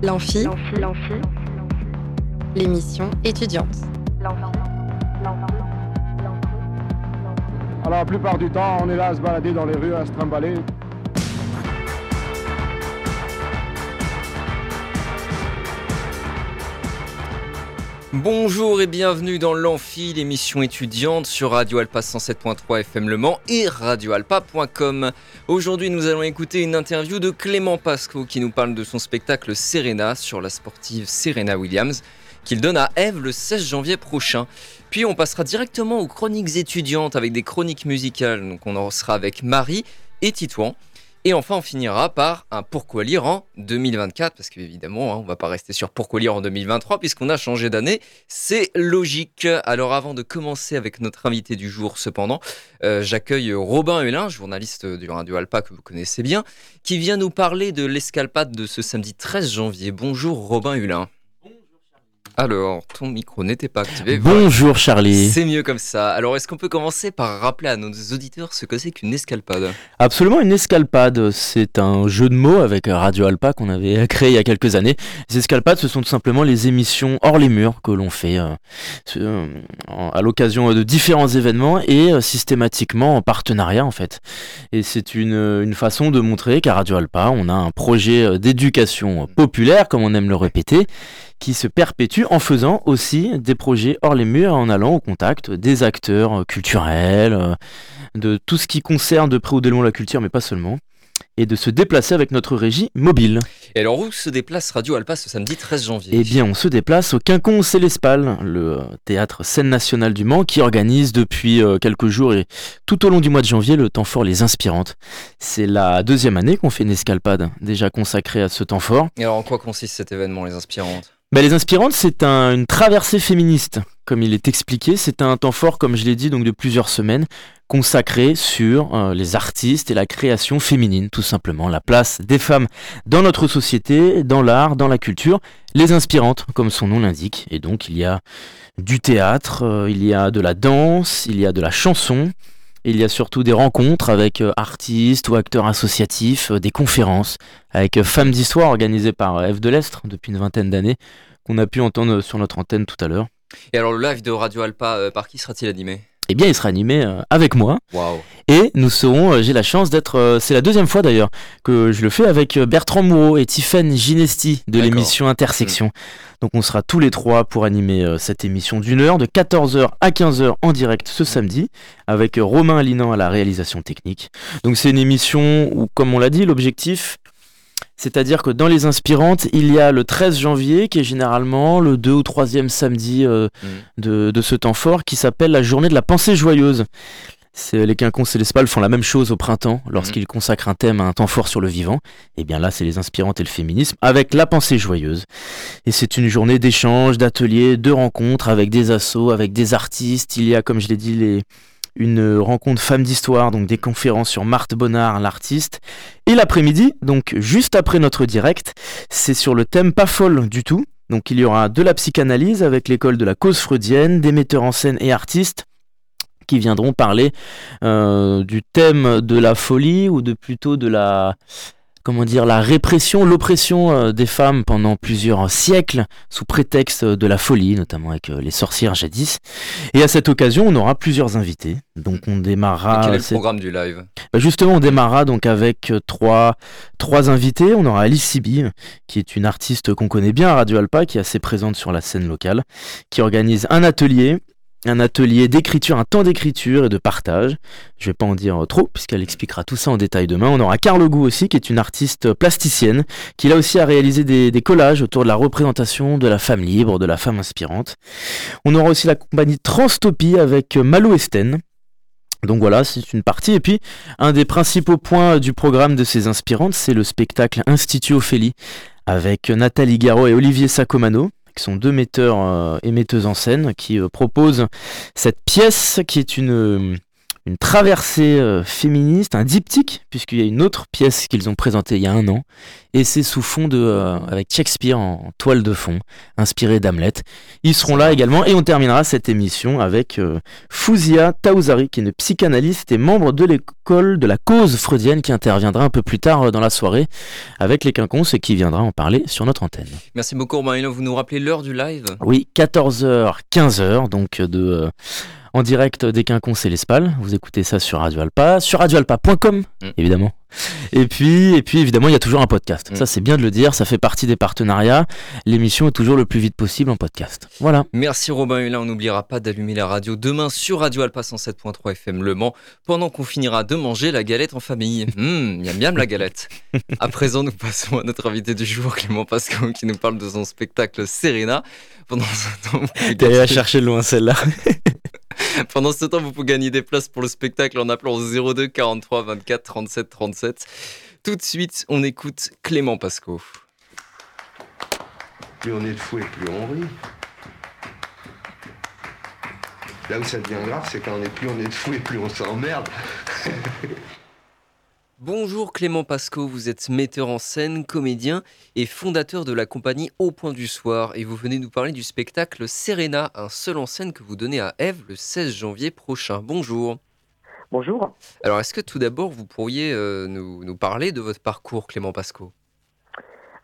L'amphi, l'émission étudiante. Alors la plupart du temps, on est là à se balader dans les rues, à se trimballer. Bonjour et bienvenue dans l'Amphi, l'émission étudiante sur Radio Alpa 107.3 FM Le Mans et radioalpa.com. Aujourd'hui, nous allons écouter une interview de Clément Pasco qui nous parle de son spectacle Serena sur la sportive Serena Williams qu'il donne à Eve le 16 janvier prochain. Puis on passera directement aux chroniques étudiantes avec des chroniques musicales. Donc on en sera avec Marie et Titouan. Et enfin, on finira par un Pourquoi lire en 2024, parce qu'évidemment, hein, on va pas rester sur Pourquoi lire en 2023, puisqu'on a changé d'année. C'est logique. Alors, avant de commencer avec notre invité du jour, cependant, euh, j'accueille Robin Hulin, journaliste du Radio Alpa que vous connaissez bien, qui vient nous parler de l'escalpade de ce samedi 13 janvier. Bonjour Robin Hulin. Alors, ton micro n'était pas activé. Bonjour Charlie. C'est mieux comme ça. Alors, est-ce qu'on peut commencer par rappeler à nos auditeurs ce que c'est qu'une escalpade? Absolument, une escalpade, c'est un jeu de mots avec Radio Alpa qu'on avait créé il y a quelques années. Les escalpades, ce sont tout simplement les émissions hors les murs que l'on fait euh, euh, à l'occasion de différents événements et euh, systématiquement en partenariat en fait. Et c'est une, une façon de montrer qu'à Radio Alpa, on a un projet d'éducation populaire, comme on aime le répéter, qui se perpétue en faisant aussi des projets hors les murs, en allant au contact des acteurs culturels, euh, de tout ce qui concerne de près ou de loin la culture, mais pas seulement et de se déplacer avec notre régie mobile. Et alors où se déplace Radio Alpa ce samedi 13 janvier? Eh bien on se déplace au Quincon Célespal, le théâtre scène nationale du Mans qui organise depuis euh, quelques jours et tout au long du mois de janvier le temps fort Les Inspirantes. C'est la deuxième année qu'on fait une escalpade déjà consacrée à ce temps fort. Et alors en quoi consiste cet événement Les Inspirantes? Bah, les Inspirantes, c'est une traversée féministe, comme il est expliqué. C'est un temps fort, comme je l'ai dit, donc de plusieurs semaines, consacré sur euh, les artistes et la création féminine, tout simplement. La place des femmes dans notre société, dans l'art, dans la culture. Les Inspirantes, comme son nom l'indique. Et donc, il y a du théâtre, euh, il y a de la danse, il y a de la chanson. Il y a surtout des rencontres avec euh, artistes ou acteurs associatifs, des conférences avec femmes d'histoire organisées par Eve de Lestre depuis une vingtaine d'années, qu'on a pu entendre sur notre antenne tout à l'heure. Et alors le live de Radio Alpa, par qui sera-t-il animé? Eh bien, il sera animé euh, avec moi. Et nous serons, euh, j'ai la chance d'être, euh, c'est la deuxième fois d'ailleurs que je le fais avec Bertrand Moreau et Tiffen Ginesti de l'émission Intersection. Mm. Donc on sera tous les trois pour animer cette émission d'une heure, de 14h à 15h en direct ce samedi, avec Romain Alinan à la réalisation technique. Donc c'est une émission où, comme on l'a dit, l'objectif, c'est-à-dire que dans les inspirantes, il y a le 13 janvier, qui est généralement le 2 ou 3e samedi euh, mm. de, ce temps fort, qui s'appelle la journée de la pensée joyeuse. Les quinconces et les spals font la même chose au printemps, lorsqu'ils mm. consacrent un thème à un temps fort sur le vivant. Et eh bien là, c'est les inspirantes et le féminisme, avec la pensée joyeuse. Et c'est une journée d'échanges, d'ateliers, de rencontres avec des assos, avec des artistes. Il y a, comme je l'ai dit, les, une rencontre femme d'histoire, donc des conférences sur Marthe Bonnard, l'artiste. Et l'après-midi, donc juste après notre direct, c'est sur le thème pas folle du tout. Donc il y aura de la psychanalyse avec l'école de la cause freudienne, des metteurs en scène et artistes qui viendront parler euh, du thème de la folie ou de plutôt de la comment dire, la répression, l'oppression euh, des femmes pendant plusieurs siècles sous prétexte de la folie, notamment avec euh, les sorcières jadis. Et à cette occasion, on aura plusieurs invités. Donc on démarrera. quel est le programme du live? Bah, Justement, on démarrera donc avec euh, trois, trois invités. On aura Alice Sibi, qui est une artiste qu'on connaît bien à Radio Alpa, qui est assez présente sur la scène locale, qui organise un atelier un atelier d'écriture, un temps d'écriture et de partage. Je vais pas en dire trop puisqu'elle expliquera tout ça en détail demain. On aura Carlo Gou aussi qui est une artiste plasticienne qui là aussi a réalisé des, collages autour de la représentation de la femme libre, de la femme inspirante. On aura aussi la compagnie Transtopie avec Malo Esten. Donc voilà, c'est une partie. Et puis, un des principaux points du programme de ces inspirantes, c'est le spectacle Institut Ophélie avec Nathalie Garot et Olivier Sacomano qui sont deux metteurs euh, et metteuses en scène, qui euh, proposent cette pièce qui est une, une traversée euh, féministe, un diptyque, puisqu'il y a une autre pièce qu'ils ont présentée il y a un an, et c'est sous fond de, euh, avec Shakespeare en toile de fond, inspiré d'Hamlet. Ils seront là également, et on terminera cette émission avec euh, Fouzia Taouzari, qui est une psychanalyste et membre de l'école de la cause freudienne, qui interviendra un peu plus tard dans la soirée avec les quinconces et qui viendra en parler sur notre antenne. Merci beaucoup, Romain. Vous nous rappelez l'heure du live? Oui, 14h, 15h, donc de en direct des Quinconces et l'Espal. Vous écoutez ça sur Radio Alpa, sur radioalpa.com, mm. évidemment. Et puis, et puis évidemment, il y a toujours un podcast. Mm. Ça, c'est bien de le dire. Ça fait partie des partenariats. L'émission est toujours le plus vite possible en podcast. Voilà. Merci Robin. Et là, on n'oubliera pas d'allumer la radio demain sur Radio Alpa 107.3 FM Le Mans pendant qu'on finira de manger la galette en famille. Hum, y a bien la galette. À présent, nous passons à notre invité du jour, Clément Pascal, qui nous parle de son spectacle Serena. Pendant ce temps, vous chercher loin celle-là. Pendant ce temps, vous pouvez gagner des places pour le spectacle en appelant 02 43 24 37 37. Tout de suite, on écoute Clément Pasco. Plus on est de fou et plus on rit. Là où ça devient grave, c'est quand on est plus on est de fou et plus on s'emmerde. Bonjour Clément Pasco, vous êtes metteur en scène, comédien et fondateur de la compagnie Au Point du Soir et vous venez nous parler du spectacle Serena, un seul en scène que vous donnez à Eve le 16 janvier prochain. Bonjour. Bonjour. Alors est-ce que tout d'abord vous pourriez euh, nous, parler de votre parcours Clément Pasco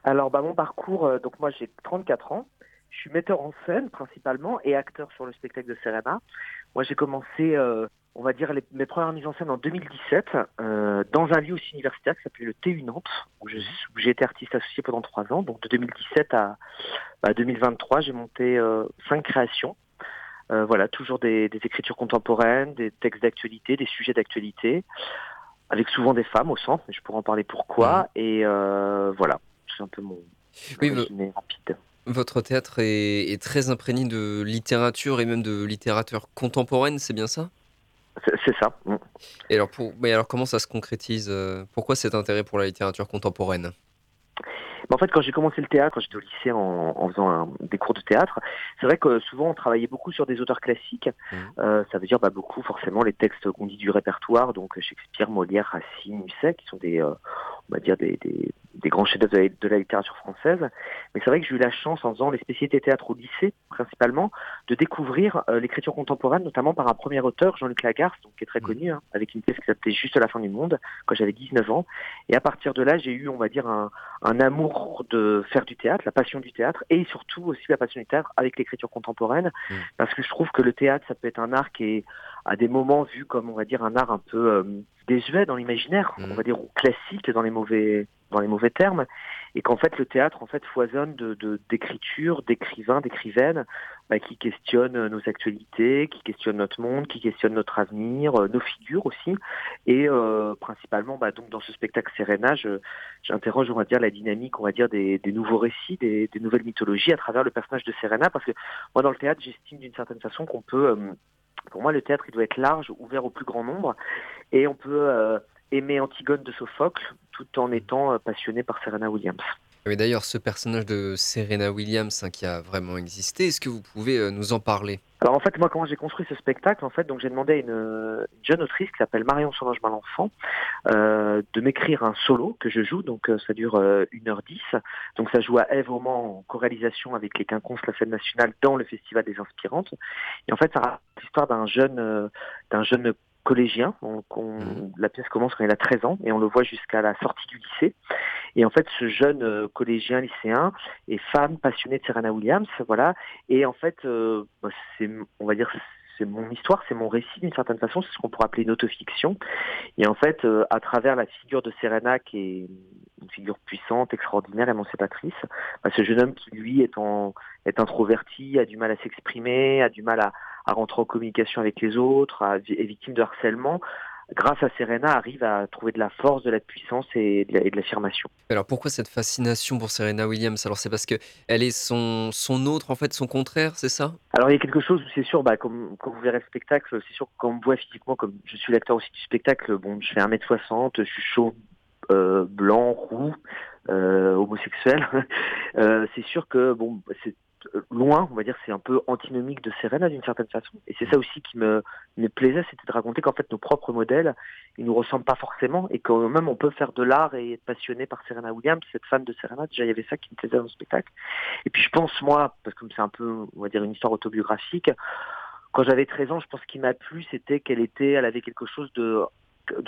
Alors bah, mon parcours, euh, donc moi j'ai 34 ans, je suis metteur en scène principalement et acteur sur le spectacle de Serena. Moi j'ai commencé... Euh, on va dire, mes premières mises en scène en 2017 euh, dans un lieu aussi universitaire qui s'appelait le TU Nantes, où j'ai été artiste associé pendant trois ans. Donc de 2017 à 2023, bah, j'ai monté euh, cinq créations. Euh, voilà, toujours des, écritures contemporaines, des textes d'actualité, des sujets d'actualité, avec souvent des femmes au centre, mais je pourrais en parler pourquoi. Et voilà, c'est un peu mon résumé rapide. Votre théâtre est, est très imprégné de littérature et même de littérature contemporaine, c'est bien ça? C'est ça. Mm. Et alors, pour, mais alors, comment ça se concrétise euh, Pourquoi cet intérêt pour la littérature contemporaine? En fait, quand j'ai commencé le théâtre, quand j'étais au lycée en, faisant des cours de théâtre, c'est vrai que souvent on travaillait beaucoup sur des auteurs classiques. Mmh. Euh, ça veut dire bah, beaucoup forcément les textes qu'on dit du répertoire, donc Shakespeare, Molière, Racine, Musset, qui sont des, euh, on va dire des, des, des grands chefs-d'œuvre de, la littérature française. Mais c'est vrai que j'ai eu la chance, en faisant les spécialités théâtre au lycée principalement, de découvrir euh, l'écriture contemporaine, notamment par un premier auteur, Jean-Luc Lagarce, donc, qui est très mmh. connu, hein, avec une pièce qui s'appelait Juste la fin du monde, quand j'avais 19 ans. Et à partir de là, j'ai eu, on va dire, un, un amour de faire du théâtre, la passion du théâtre, et surtout aussi la passion du théâtre avec l'écriture contemporaine, mm. parce que je trouve que le théâtre, ça peut être un art qui est à des moments vu comme on va dire un art un peu euh, désuet dans l'imaginaire, mm. on va dire classique dans les mauvais dans les mauvais termes, et qu'en fait le théâtre en fait foisonne de d'écriture, d'écrivains, d'écrivaines bah, qui questionnent nos actualités, qui questionnent notre monde, qui questionnent notre avenir, euh, nos figures aussi, et euh, principalement bah, donc dans ce spectacle Serena, j'interroge on va dire la dynamique on va dire des, des nouveaux récits, des, des, nouvelles mythologies à travers le personnage de Serena, parce que moi dans le théâtre j'estime d'une certaine façon qu'on peut euh, pour moi, le théâtre, il doit être large, ouvert au plus grand nombre, et on peut aimer Antigone de Sophocle tout en étant euh, passionné par Serena Williams. D'ailleurs, ce personnage de Serena Williams hein, qui a vraiment existé, est-ce que vous pouvez euh, nous en parler? Alors en fait, moi, comment j'ai construit ce spectacle, en fait, donc j'ai demandé à une, jeune autrice qui s'appelle Marion Solange Malenfant euh, de m'écrire un solo que je joue, donc ça dure 1h10. Donc ça joue à Eve au Mans en co-réalisation avec les Quinconces, la scène nationale, dans le Festival des Inspirantes. Et en fait, ça raconte l'histoire d'un jeune, d'un jeune collégien. On, mhm. La pièce commence quand il a 13 ans et on le voit jusqu'à la sortie du lycée. Et en fait, ce jeune euh, collégien lycéen est fan passionné de Serena Williams, voilà. Et en fait, euh, bah, c'est, on va dire, c'est mon histoire, c'est mon récit d'une certaine façon, c'est ce qu'on pourrait appeler une autofiction. Et en fait, euh, à travers la figure de Serena, qui est une figure puissante, extraordinaire, émancipatrice, bah, ce jeune homme qui lui est, en, est introverti, a du mal à s'exprimer, a du mal à, à rentrer en communication avec les autres, est victime de harcèlement, grâce à Serena, arrive à trouver de la force, de la puissance et de l'affirmation. Alors pourquoi cette fascination pour Serena Williams? Alors c'est parce que elle est son, son autre, en fait, son contraire, c'est ça? Alors il y a quelque chose c'est sûr, bah, comme, quand vous verrez le spectacle, c'est sûr quand on me voit physiquement, comme je suis l'acteur aussi du spectacle, bon, je fais 1m60, je suis chaud, euh, blanc, roux, euh, homosexuel. euh, c'est sûr que bon, c'est loin, on va dire, c'est un peu antinomique de Serena d'une certaine façon. Et c'est ça aussi qui me, plaisait, c'était de raconter qu'en fait nos propres modèles, ils nous ressemblent pas forcément et quand même on peut faire de l'art et être passionné par Serena Williams, cette fan de Serena. Déjà il y avait ça qui me plaisait dans le spectacle. Et puis je pense moi, parce que c'est un peu, on va dire, une histoire autobiographique. Quand j'avais 13 ans, je pense qu'il m'a plu, c'était qu'elle était, elle avait quelque chose de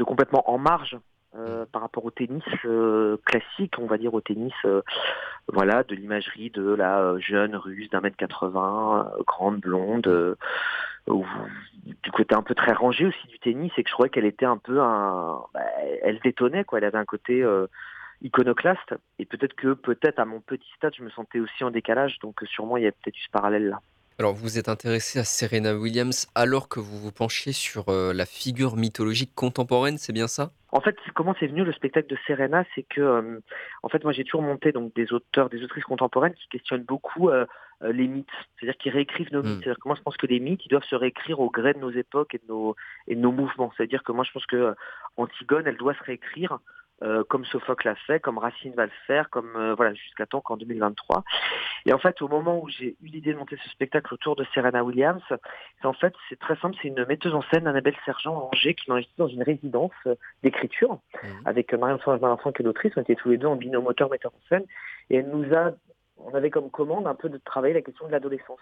complètement en marge euh, par rapport au tennis euh, classique, on va dire au tennis, euh, voilà, de l'imagerie de la jeune russe d'un mètre 80, grande blonde, du côté un peu très rangé aussi du tennis, et que je trouvais qu'elle était un peu un, bah, elle détonnait quoi, elle avait un côté iconoclaste, et peut-être que peut-être à mon petit stade, je me sentais aussi en décalage, donc sûrement il y a peut-être eu ce parallèle là. Alors, vous êtes intéressé à Serena Williams alors que vous vous penchiez sur euh, la figure mythologique contemporaine, c'est bien ça? En fait, comment c'est venu le spectacle de Serena? C'est que, euh, en fait, moi j'ai toujours monté donc des auteurs, des autrices contemporaines qui questionnent beaucoup euh, les mythes, c'est-à-dire qui réécrivent nos mythes. Hmm. C'est-à-dire que moi je pense que les mythes, ils doivent se réécrire au gré de nos époques et de nos, et de nos mouvements. C'est-à-dire que moi je pense que Antigone, elle doit se réécrire euh, comme Sophocle l'a fait, comme Racine va le faire, comme euh, voilà jusqu'à temps qu'en 2023. Et en fait, au moment où j'ai eu l'idée de monter ce spectacle autour de Serena Williams, en fait c'est très simple, c'est une metteuse en scène, Annabelle Sergent à Angers, qui m'a invité dans une résidence euh, d'écriture mmh. avec Marianne Soares Vincent qui est l'autrice. On était tous les deux en binôme auteur metteur en scène, et elle nous a, on avait comme commande un peu de travailler la question de l'adolescence.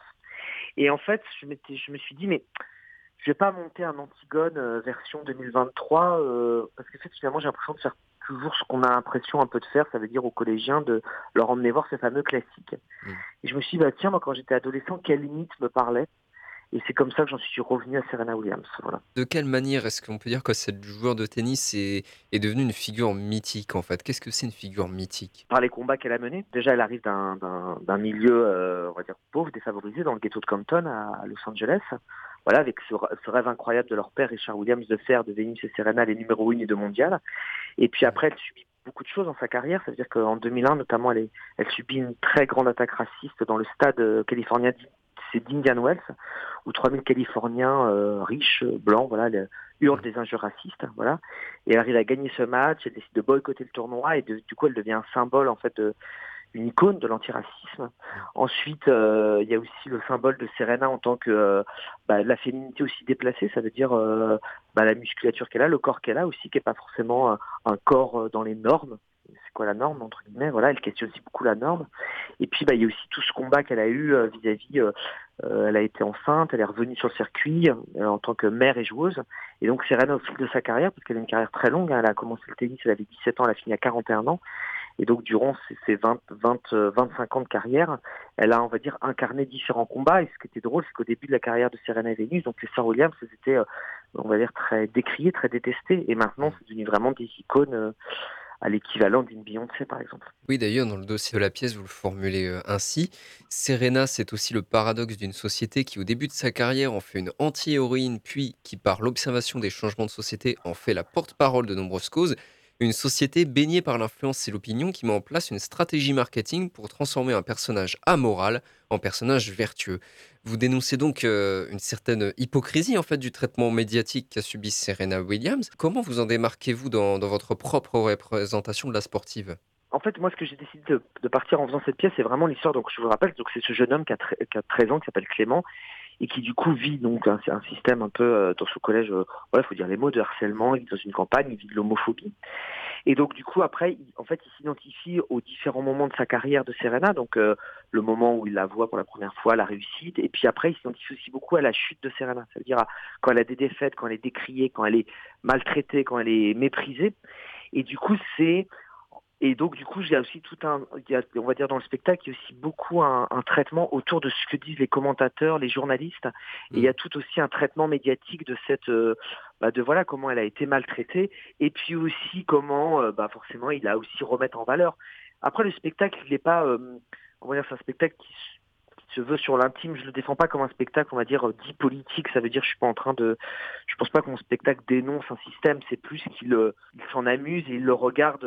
Et en fait, je, je me suis dit mais je vais pas monter un Antigone version 2023 parce que finalement j'ai l'impression de faire toujours ce qu'on a l'impression un peu de faire, ça veut dire aux collégiens de leur emmener voir ces fameux classiques. Mm. Et je me suis dit, bah, tiens, moi quand j'étais adolescent, quelle limite me parlait? Et c'est comme ça que j'en suis revenu à Serena Williams. Voilà. De quelle manière est-ce qu'on peut dire que cette joueur de tennis est, est devenue une figure mythique en fait? Qu'est-ce que c'est une figure mythique? Par les combats qu'elle a menés. Déjà, elle arrive d'un milieu, euh, on va dire, pauvre, défavorisé, dans le ghetto de Compton à Los Angeles voilà, avec ce, rêve incroyable de leur père, Richard Williams, de faire de Venus et Serena les numéro 1 et de mondial. Et puis après, elle subit beaucoup de choses dans sa carrière. C'est-à-dire qu'en 2001, notamment, elle, elle subit une très grande attaque raciste dans le stade euh, californien d'Indian Wells, où 3000 Californiens euh, riches, blancs, voilà, hurlent des injures racistes, voilà. Et elle arrive à gagner ce match, elle décide de boycotter le tournoi et du coup elle devient un symbole en fait de, une icône de l'antiracisme. Ensuite, euh, il y a aussi le symbole de Serena en tant que euh, bah, la féminité aussi déplacée, ça veut dire euh, bah, la musculature qu'elle a, le corps qu'elle a aussi, qui n'est pas forcément un, corps dans les normes. C'est quoi la norme entre guillemets? Voilà, elle questionne aussi beaucoup la norme. Et puis, bah, il y a aussi tout ce combat qu'elle a eu vis-à-vis. elle a été enceinte, elle est revenue sur le circuit en tant que mère et joueuse. Et donc Serena, au fil de sa carrière, parce qu'elle a une carrière très longue, hein, elle a commencé le tennis, elle avait 17 ans, elle a fini à 41 ans. Et donc, durant ces, 20, 20, 25 ans de carrière, elle a, on va dire, incarné différents combats. Et ce qui était drôle, c'est qu'au début de la carrière de Serena Venus, donc les sœurs Williams, c'était, euh, on va dire, très décriées, très détestées. Et maintenant, c'est devenu vraiment des icônes euh, à l'équivalent d'une Beyoncé, par exemple. Oui, d'ailleurs, dans le dossier de la pièce, vous le formulez euh, ainsi. Serena, c'est aussi le paradoxe d'une société qui, au début de sa carrière, en fait une anti-héroïne, puis qui, par l'observation des changements de société, en fait la porte-parole de nombreuses causes une société baignée par l'influence et l'opinion qui met en place une stratégie marketing pour transformer un personnage amoral en personnage vertueux. Vous dénoncez donc euh, une certaine hypocrisie en fait du traitement médiatique qu'a subi Serena Williams. Comment vous en démarquez-vous dans, votre propre représentation de la sportive? En fait, moi, ce que j'ai décidé de, partir en faisant cette pièce, c'est vraiment l'histoire. Donc, je vous rappelle, donc c'est ce jeune homme qui a, qui a 13 ans, qui s'appelle Clément, et qui du coup vit donc un, système un peu euh, dans ce collège, euh, voilà, faut dire les mots de harcèlement, il vit dans une campagne, il vit de l'homophobie. Et donc du coup après, il, en fait, il s'identifie aux différents moments de sa carrière de Serena, donc euh, le moment où il la voit pour la première fois, la réussite, et puis après il s'identifie aussi beaucoup à la chute de Serena, c'est-à-dire quand elle a des défaites, quand elle est décriée, quand elle est maltraitée, quand elle est méprisée. Et du coup, c'est et donc, du coup, il y a aussi tout un, il y a, on va dire dans le spectacle, il y a aussi beaucoup un, traitement autour de ce que disent les commentateurs, les journalistes. Et il y a mm. tout aussi un traitement médiatique de cette, euh, bah, de voilà comment elle a été maltraitée, et puis aussi comment, euh, bah forcément, il a aussi remettre en valeur. Après, le spectacle, il n'est pas, euh, on va dire, c'est un spectacle qui, se veut sur l'intime. Je le défends pas comme un spectacle, on va dire, dit politique. Ça veut dire, je suis pas en train de, je pense pas que mon spectacle dénonce un système. C'est plus qu'il il s'en amuse et il le regarde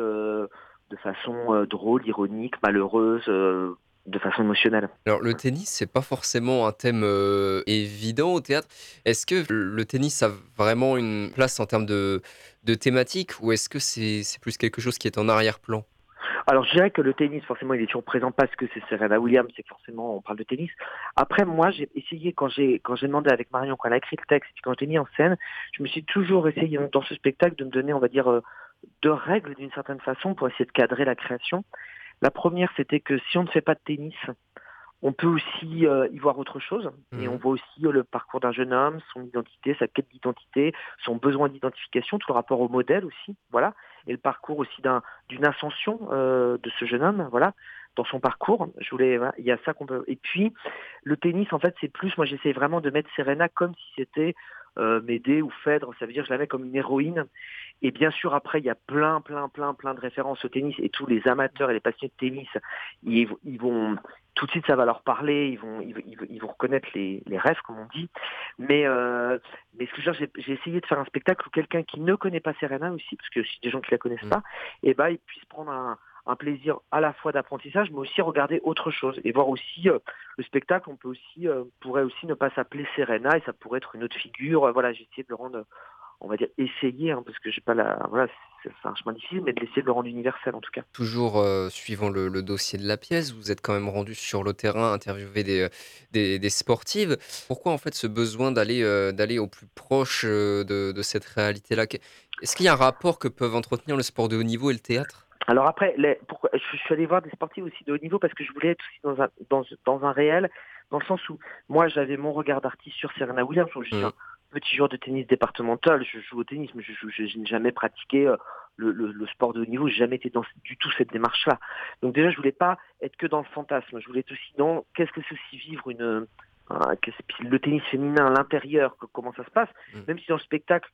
de façon euh, drôle, ironique, malheureuse, euh, de façon émotionnelle. Alors le tennis, c'est pas forcément un thème euh, évident au théâtre. Est-ce que le tennis a vraiment une place en termes de, de thématique ou est-ce que c'est plus quelque chose qui est en arrière-plan? Alors je dirais que le tennis, forcément, il est toujours présent parce que c'est Serena Williams, c'est forcément on parle de tennis. Après, moi, j'ai essayé quand j'ai quand j'ai demandé avec Marion, quand elle a écrit le texte, puis quand je l'ai mis en scène, je me suis toujours essayé dans ce spectacle de me donner, on va dire, deux règles d'une certaine façon pour essayer de cadrer la création. La première, c'était que si on ne fait pas de tennis, on peut aussi euh, y voir autre chose et mhm. on voit aussi euh, le parcours d'un jeune homme, son identité, sa quête d'identité, son besoin d'identification, tout le rapport au modèle aussi, voilà, et le parcours aussi d'un d'une ascension euh, de ce jeune homme, voilà, dans son parcours. Je voulais, il y a ça qu'on peut. Et puis le tennis, en fait, c'est plus. Moi, j'essaie vraiment de mettre Serena comme si c'était euh, Médée ou Phèdre, ça veut dire je la mets comme une héroïne. Et bien sûr, après, il y a plein, plein, plein, plein de références au tennis et tous les amateurs et les passionnés de tennis, ils, ils vont tout de suite, ça va leur parler, ils vont, ils, vont reconnaître les, rêves, comme on dit. Mais, euh, mais ce que j'ai, j'ai essayé de faire un spectacle où quelqu'un qui ne connaît pas Serena aussi, parce que si des gens qui la connaissent mm. pas, et eh ben, ils puissent prendre un, un plaisir à la fois d'apprentissage, mais aussi regarder autre chose et voir aussi euh, le spectacle. On peut aussi euh, pourrait aussi ne pas s'appeler Serena et ça pourrait être une autre figure. Euh, voilà, j'ai essayé de le rendre, on va dire essayer, hein, parce que j'ai pas la voilà, c'est un chemin difficile, mais de de le rendre universel en tout cas. Toujours suivant le, dossier de la pièce, vous êtes quand même rendu sur le terrain, interviewer des, des, sportives. Pourquoi en fait ce besoin d'aller au plus proche de cette réalité-là? Est-ce qu'il y a un rapport que peuvent entretenir le sport de haut niveau et le théâtre? Alors après, les, pourquoi, je, suis allé voir des sportifs aussi de haut niveau parce que je voulais être aussi dans un, dans, dans un réel, dans le sens où moi j'avais mon regard d'artiste sur Serena Williams. Je suis mmh. un petit joueur de tennis départemental, je joue au tennis, mais je, je, n'ai jamais pratiqué euh, le, le, le, sport de haut niveau, j'ai jamais été dans du tout cette démarche-là. Donc déjà, je voulais pas être que dans le fantasme, je voulais être aussi dans qu'est-ce que c'est aussi vivre une le tennis féminin à l'intérieur, comment ça se passe, mmh. même si dans le spectacle,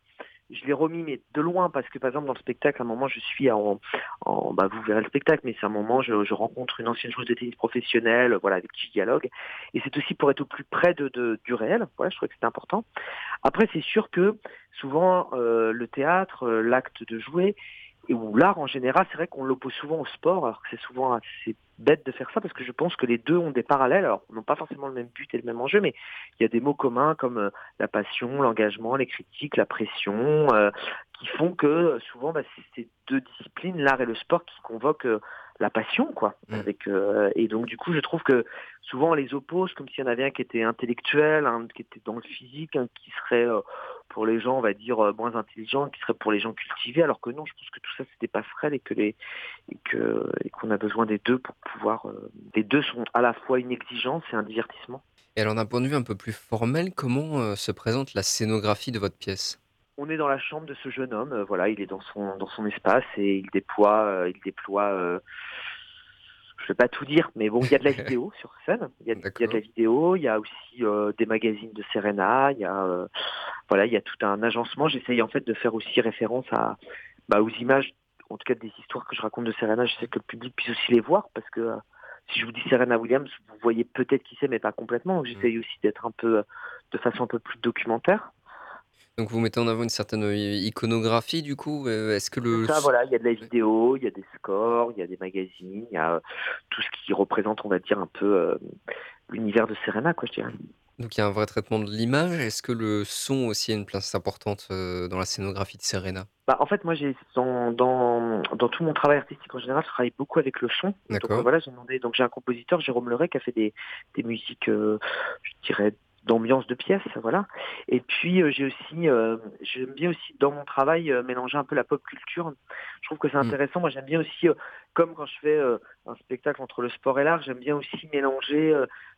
je l'ai remis mais de loin parce que par exemple dans le spectacle à un moment je suis en, en bah vous verrez le spectacle mais c'est un moment je, je rencontre une ancienne joueuse de tennis professionnelle voilà avec qui je dialogue. Et c'est aussi pour être au plus près de, de du réel. Voilà je trouvais que c'était important. Après c'est sûr que souvent euh, le théâtre euh, l'acte de jouer où l'art en général, c'est vrai qu'on l'oppose souvent au sport, alors que c'est souvent assez bête de faire ça parce que je pense que les deux ont des parallèles, alors n'ont pas forcément le même but et le même enjeu, mais il y a des mots communs comme euh, la passion, l'engagement, les critiques, la pression, euh, qui font que euh, souvent bah, c'est ces deux disciplines, l'art et le sport, qui convoquent la passion, quoi. Mm. Avec, et donc du coup, je trouve que souvent on les oppose comme s'il y en avait un qui était intellectuel, un qui était dans le physique, un qui serait pour les gens, on va dire, euh, moins intelligents, qui seraient pour les gens cultivés, alors que non, je pense que tout ça, c'est des passerelles et que les et que et qu'on a besoin des deux pour pouvoir. Euh, les deux sont à la fois une exigence et un divertissement. Et alors, d'un point de vue un peu plus formel, comment euh, se présente la scénographie de votre pièce? On est dans la chambre de ce jeune homme, voilà, il est dans son dans son espace et il déploie, il déploie je vais pas tout dire, mais bon, il y a de la vidéo sur scène. Il y, a, de la vidéo. Il y a aussi euh, des magazines de Serena. Il y a euh, voilà, il y a tout un agencement. J'essaye en fait de faire aussi référence à bah, aux images, en tout cas des histoires que je raconte de Serena. Je sais que le public puisse aussi les voir parce que euh, si je vous dis Serena Williams, vous voyez peut-être qui c'est, mais pas complètement. Donc j'essaye mm. aussi d'être un peu de façon un peu plus documentaire. Donc vous mettez en avant une certaine euh, iconographie du coup. Euh, est-ce que le ça voilà, il y a de la vidéo, il y a des scores, il y a des magazines, il y a euh, tout ce qui représente, on va dire un peu l'univers de Serena, quoi, je dirais. Donc il y a un vrai traitement de l'image. Est-ce que le son aussi a une place importante dans la scénographie de Serena? Bah, en fait, moi, j'ai dans, dans, dans tout mon travail artistique en général, je travaille beaucoup avec le son. Donc voilà, j'ai demandé. Donc j'ai un compositeur, Jérôme Leray, qui a fait des, des musiques, je dirais d'ambiance de pièce, voilà. Et puis euh, j'ai aussi, euh, j'aime bien aussi dans mon travail euh, mélanger un peu la pop culture. Je trouve que c'est mm. intéressant. Moi, j'aime bien aussi, comme quand je fais un spectacle entre le sport et l'art, j'aime bien aussi mélanger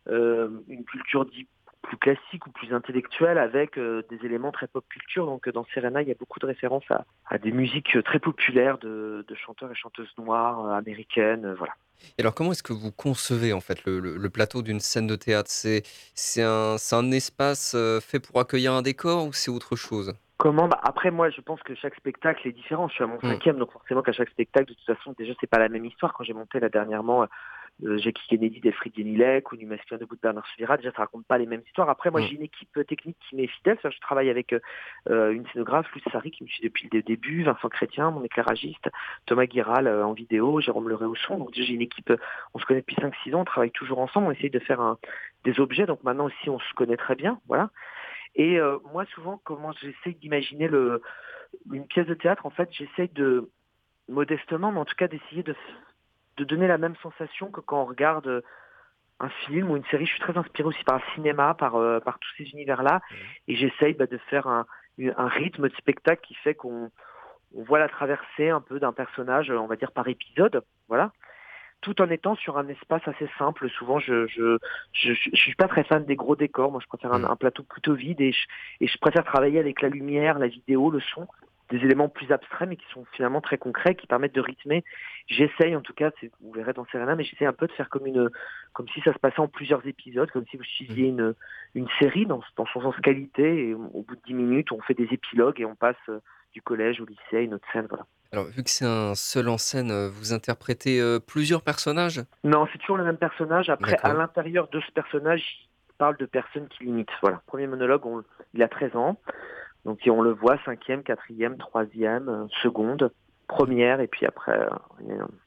une culture dite plus classique ou plus intellectuelle avec des éléments très pop culture. Donc dans Serena, il y a beaucoup de références à, des musiques très populaires de, de, chanteurs et chanteuses noires américaines, voilà. Et alors, comment est-ce que vous concevez en fait le, plateau d'une scène de théâtre? C'est c'est un, un, espace euh, fait pour accueillir un décor ou c'est autre chose? Comment? Bah Après, moi, je pense que chaque spectacle est différent. Je suis à mon mmh. cinquième, donc forcément qu'à chaque spectacle, de toute façon, déjà, c'est pas la même histoire. Quand j'ai monté là dernièrement euh, Jackie Kennedy d'Elfried Denilek ou du masculin de bout de Bernard Suvira, déjà ça raconte pas les mêmes histoires. Après moi mm. j'ai une équipe euh, technique qui m'est fidèle, je travaille avec euh, une scénographe, Luce Sari qui me suit depuis le début, Vincent Chrétien, mon éclairagiste, Thomas Guiral en vidéo, Jérôme Leray au son. Donc j'ai une équipe, on se connaît depuis 5-6 ans, on travaille toujours ensemble, on essaye de faire un, des objets, donc maintenant aussi on se connaît très bien, voilà. Et moi souvent comment j'essaye d'imaginer le une pièce de théâtre, en fait j'essaye de modestement, mais en tout cas d'essayer de de donner la même sensation que quand on regarde un film ou une série. Je suis très inspiré aussi par le cinéma, par, par tous ces univers-là. Et j'essaye bah, de faire un, un rythme de spectacle qui fait qu'on on voit la traversée un peu d'un personnage, on va dire par épisode, voilà, tout en étant sur un espace assez simple. Souvent, je je, je, je suis pas très fan des gros décors. Moi, je préfère un, mm. plateau plutôt vide et je, et je préfère travailler avec la lumière, la vidéo, le son, des éléments plus abstraits mais qui sont finalement très concrets, qui permettent de rythmer. J'essaye, en tout cas, vous verrez dans Serena, mais j'essaie un peu de faire comme une, comme si ça se passait en plusieurs épisodes, comme si vous suiviez une, une série dans, dans son sens qualité. Et au bout de dix minutes, on fait des épilogues et on passe du collège au lycée une autre scène. Voilà. Alors, vu que c'est un seul en scène, euh, vous interprétez euh, plusieurs personnages? Non, c'est toujours le même personnage. Après, à l'intérieur de ce personnage, il parle de personnes qui limitent. Voilà. Premier monologue, il a 13 ans. Donc, on le voit cinquième, quatrième, troisième, euh, seconde, première, et puis après, a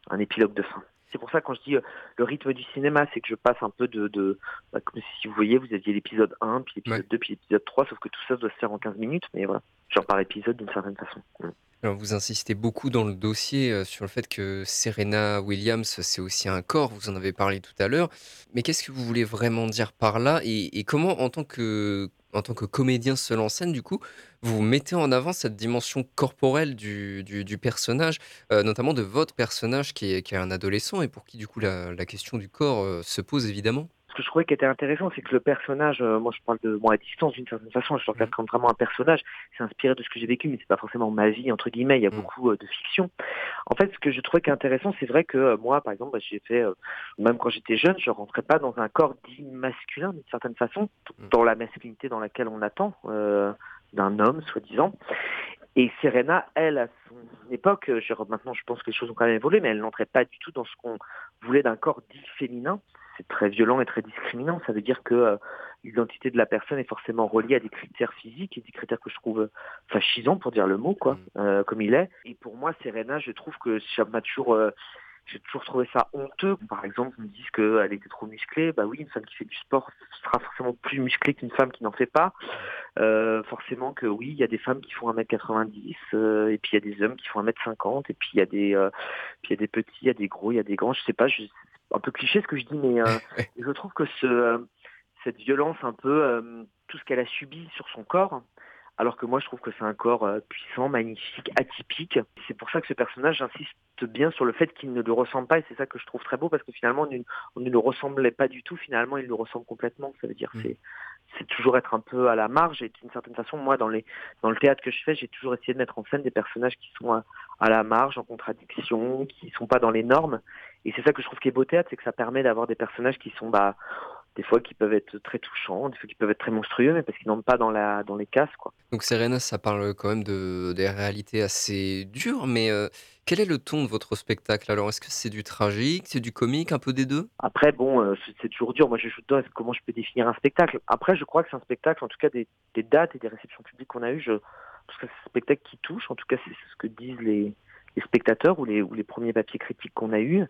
un épilogue de fin. C'est pour ça quand je dis le rythme du cinéma, c'est que je passe un peu de, de bah, comme si vous voyez, vous aviez l'épisode 1, puis l'épisode 2, puis l'épisode 3, sauf que tout ça doit se faire en 15 minutes, mais voilà genre par épisode d'une certaine façon. Mm. Alors vous insistez beaucoup dans le dossier euh, sur le fait que Serena Williams, c'est aussi un corps, vous en avez parlé tout à l'heure, mais qu'est-ce que vous voulez vraiment dire par là? Et, comment en tant que en tant que comédien seul en scène, du coup, vous mettez en avant cette dimension corporelle du, du, personnage, euh, notamment de votre personnage qui est, un adolescent et pour qui, du coup, la, la question du corps euh, se pose évidemment que je trouvais qui était intéressant, c'est que le personnage, euh, moi je parle de moi à distance d'une certaine façon, je le regarde comme vraiment un personnage, c'est inspiré de ce que j'ai vécu, mais c'est pas forcément ma vie entre guillemets. Il y a mm. beaucoup euh, de fiction. En fait, ce que je trouvais qui est intéressant, c'est vrai que euh, moi, par exemple, bah, j'ai fait, même quand j'étais jeune, je rentrais pas dans un corps dit masculin d'une certaine façon, mm. dans la masculinité dans laquelle on attend d'un homme, soi-disant. Et Serena, elle, à son époque, je, maintenant je pense que les choses ont quand même évolué, mais elle n'entrait pas du tout dans ce qu'on voulait d'un corps dit féminin c'est très violent et très discriminant. Ça veut dire que euh, l'identité de la personne est forcément reliée à des critères physiques et des critères que je trouve fascisants, pour dire le mot, quoi, mm. euh, comme il est. Et pour moi, Serena, je trouve que ça m'a toujours euh, j'ai toujours trouvé ça honteux. Par exemple, on me disent qu'elle était trop musclée. Bah oui, une femme qui fait du sport sera forcément plus musclée qu'une femme qui n'en fait pas. Euh, forcément que oui, il y a des femmes qui font 1m90 euh, et puis il y a des hommes qui font 1m50 et puis il y a des euh, puis il y a des petits, il y a des gros, il y a des grands. Je sais pas, je, un peu cliché ce que je dis, mais je trouve que ce cette violence un peu tout ce qu'elle a subi sur son corps alors que moi je trouve que c'est un corps euh, puissant, magnifique, atypique. C'est pour ça que ce personnage, j'insiste bien sur le fait qu'il ne le ressemble pas, et c'est ça que je trouve très beau, parce que finalement on ne, le ressemblait pas du tout, finalement il le ressemble complètement, ça veut dire mm. c'est c'est toujours être un peu à la marge. Et d'une certaine façon moi dans les dans le théâtre que je fais j'ai toujours essayé de mettre en scène des personnages qui sont à, à la marge en contradiction qui sont pas dans les normes. Et c'est ça que je trouve qui est beau théâtre c'est que ça permet d'avoir des personnages qui sont bah des fois qui peuvent être très touchants, des fois qui peuvent être très monstrueux, mais parce qu'ils n'entrent pas dans, la, dans les cases. Quoi. Donc Serena, ça parle quand même de, des réalités assez dures, mais euh, quel est le ton de votre spectacle? Alors, est-ce que c'est du tragique, c'est du comique, un peu des deux? Après, bon, euh, c'est toujours dur. Moi, je joue dedans, comment je peux définir un spectacle? Après, je crois que c'est un spectacle, en tout cas des, des dates et des réceptions publiques qu'on a eues, je pense que c'est un spectacle qui touche, en tout cas c'est ce que disent les, les spectateurs ou les, ou les premiers papiers critiques qu'on a eus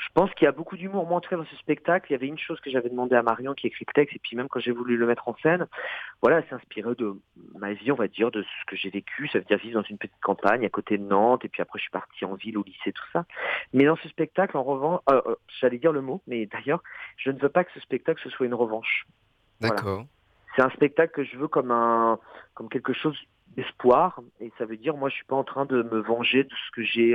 je pense qu'il y a beaucoup d'humour. Moi, en tout cas, dans ce spectacle, il y avait une chose que j'avais demandé à Marion qui écrit le texte, et puis même quand j'ai voulu le mettre en scène, voilà, c'est inspiré de ma vie, on va dire, de ce que j'ai vécu. Ça veut dire vivre dans une petite campagne à côté de Nantes, et puis après, je suis parti en ville, au lycée, tout ça. Mais dans ce spectacle, en revanche, euh, euh, j'allais dire le mot, mais d'ailleurs, je ne veux pas que ce spectacle ce soit une revanche. D'accord. C'est un spectacle que je veux comme un, comme quelque chose d'espoir, et ça veut dire, moi, je suis pas en train de me venger de ce que j'ai.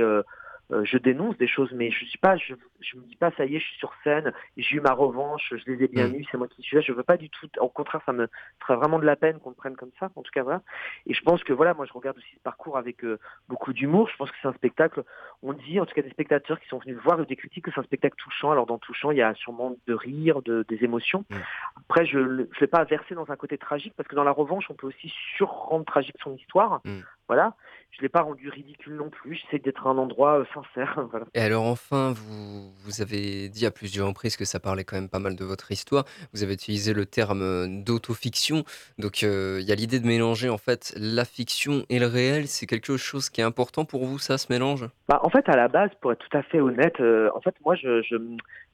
Euh, je dénonce des choses, mais je suis pas, je, je me dis pas ça y est, je suis sur scène, j'ai eu ma revanche, je les ai bien mm. eus, c'est moi qui suis là. Je veux pas du tout. Au contraire, ça me ferait vraiment de la peine qu'on me prenne comme ça. En tout cas, voilà. Et je pense que voilà, moi je regarde aussi ce parcours avec euh, beaucoup d'humour. Je pense que c'est un spectacle. On dit, en tout cas, des spectateurs qui sont venus voir ou des critiques que c'est un spectacle touchant. Alors dans touchant, il y a sûrement de rire, de, des émotions. Mm. Après, je ne vais pas verser dans un côté tragique parce que dans la revanche, on peut aussi surrendre tragique son histoire. Mm. Voilà je l'ai pas rendu ridicule non plus. J'essaie d'être un endroit euh, sincère. Et alors enfin, vous, vous avez dit à plusieurs reprises que ça parlait quand même pas mal de votre histoire. Vous avez utilisé le terme euh, d'autofiction. Donc euh, il y a l'idée de mélanger en fait la fiction et le réel. C'est quelque chose qui est important pour vous, ça, ce mélange? Bah, En fait, à la base, pour être tout à fait honnête, en fait, moi, je, je,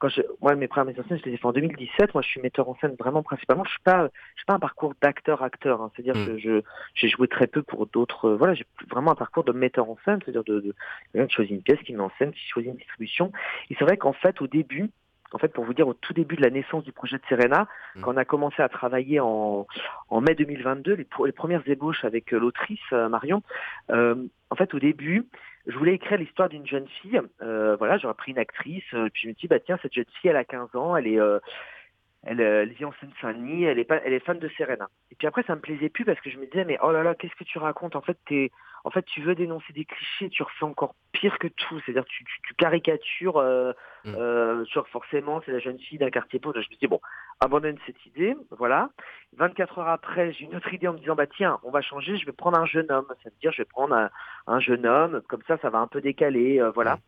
quand je, moi, mes premières mises en scène, je les ai fait en 2017. Moi, je suis metteur en scène vraiment principalement. Je suis pas, je suis pas un parcours d'acteur-acteur. Hein. C'est-à-dire hmm. que je, j'ai joué très peu pour d'autres. voilà, j'ai vraiment un parcours de metteur en scène, c'est-à-dire de, de quelqu'un qui choisit une pièce, qui met en scène, qui choisit une distribution. Et c'est vrai qu'en fait, au début, en fait, pour vous dire, au tout début de la naissance du projet de Serena, mmh. quand on a commencé à travailler en, en mai 2022, les, les premières ébauches avec euh, l'autrice euh, Marion, euh, en fait, au début, je voulais écrire l'histoire d'une jeune fille. Euh, voilà, j'aurais pris une actrice, puis je me dis, bah tiens, cette jeune fille, elle a 15 ans, elle est, euh, elle, elle, vit en Seine-Saint-Denis, elle est pas, elle est fan de Serena. Et puis après, ça me plaisait plus parce que je me disais, mais oh là là, qu'est-ce que tu racontes? En fait, t'es, en fait, tu veux dénoncer des clichés, tu refais encore pire que tout. C'est-à-dire, tu, tu, tu caricatures, euh, mm. euh, sur forcément, c'est la jeune fille d'un quartier pauvre. Je me dis, bon, abandonne cette idée, voilà. 24 heures après, j'ai une autre idée en me disant, bah tiens, on va changer, je vais prendre un jeune homme. Ça veut dire, je vais prendre un, un jeune homme, comme ça, ça va un peu décaler, euh, voilà. Mm.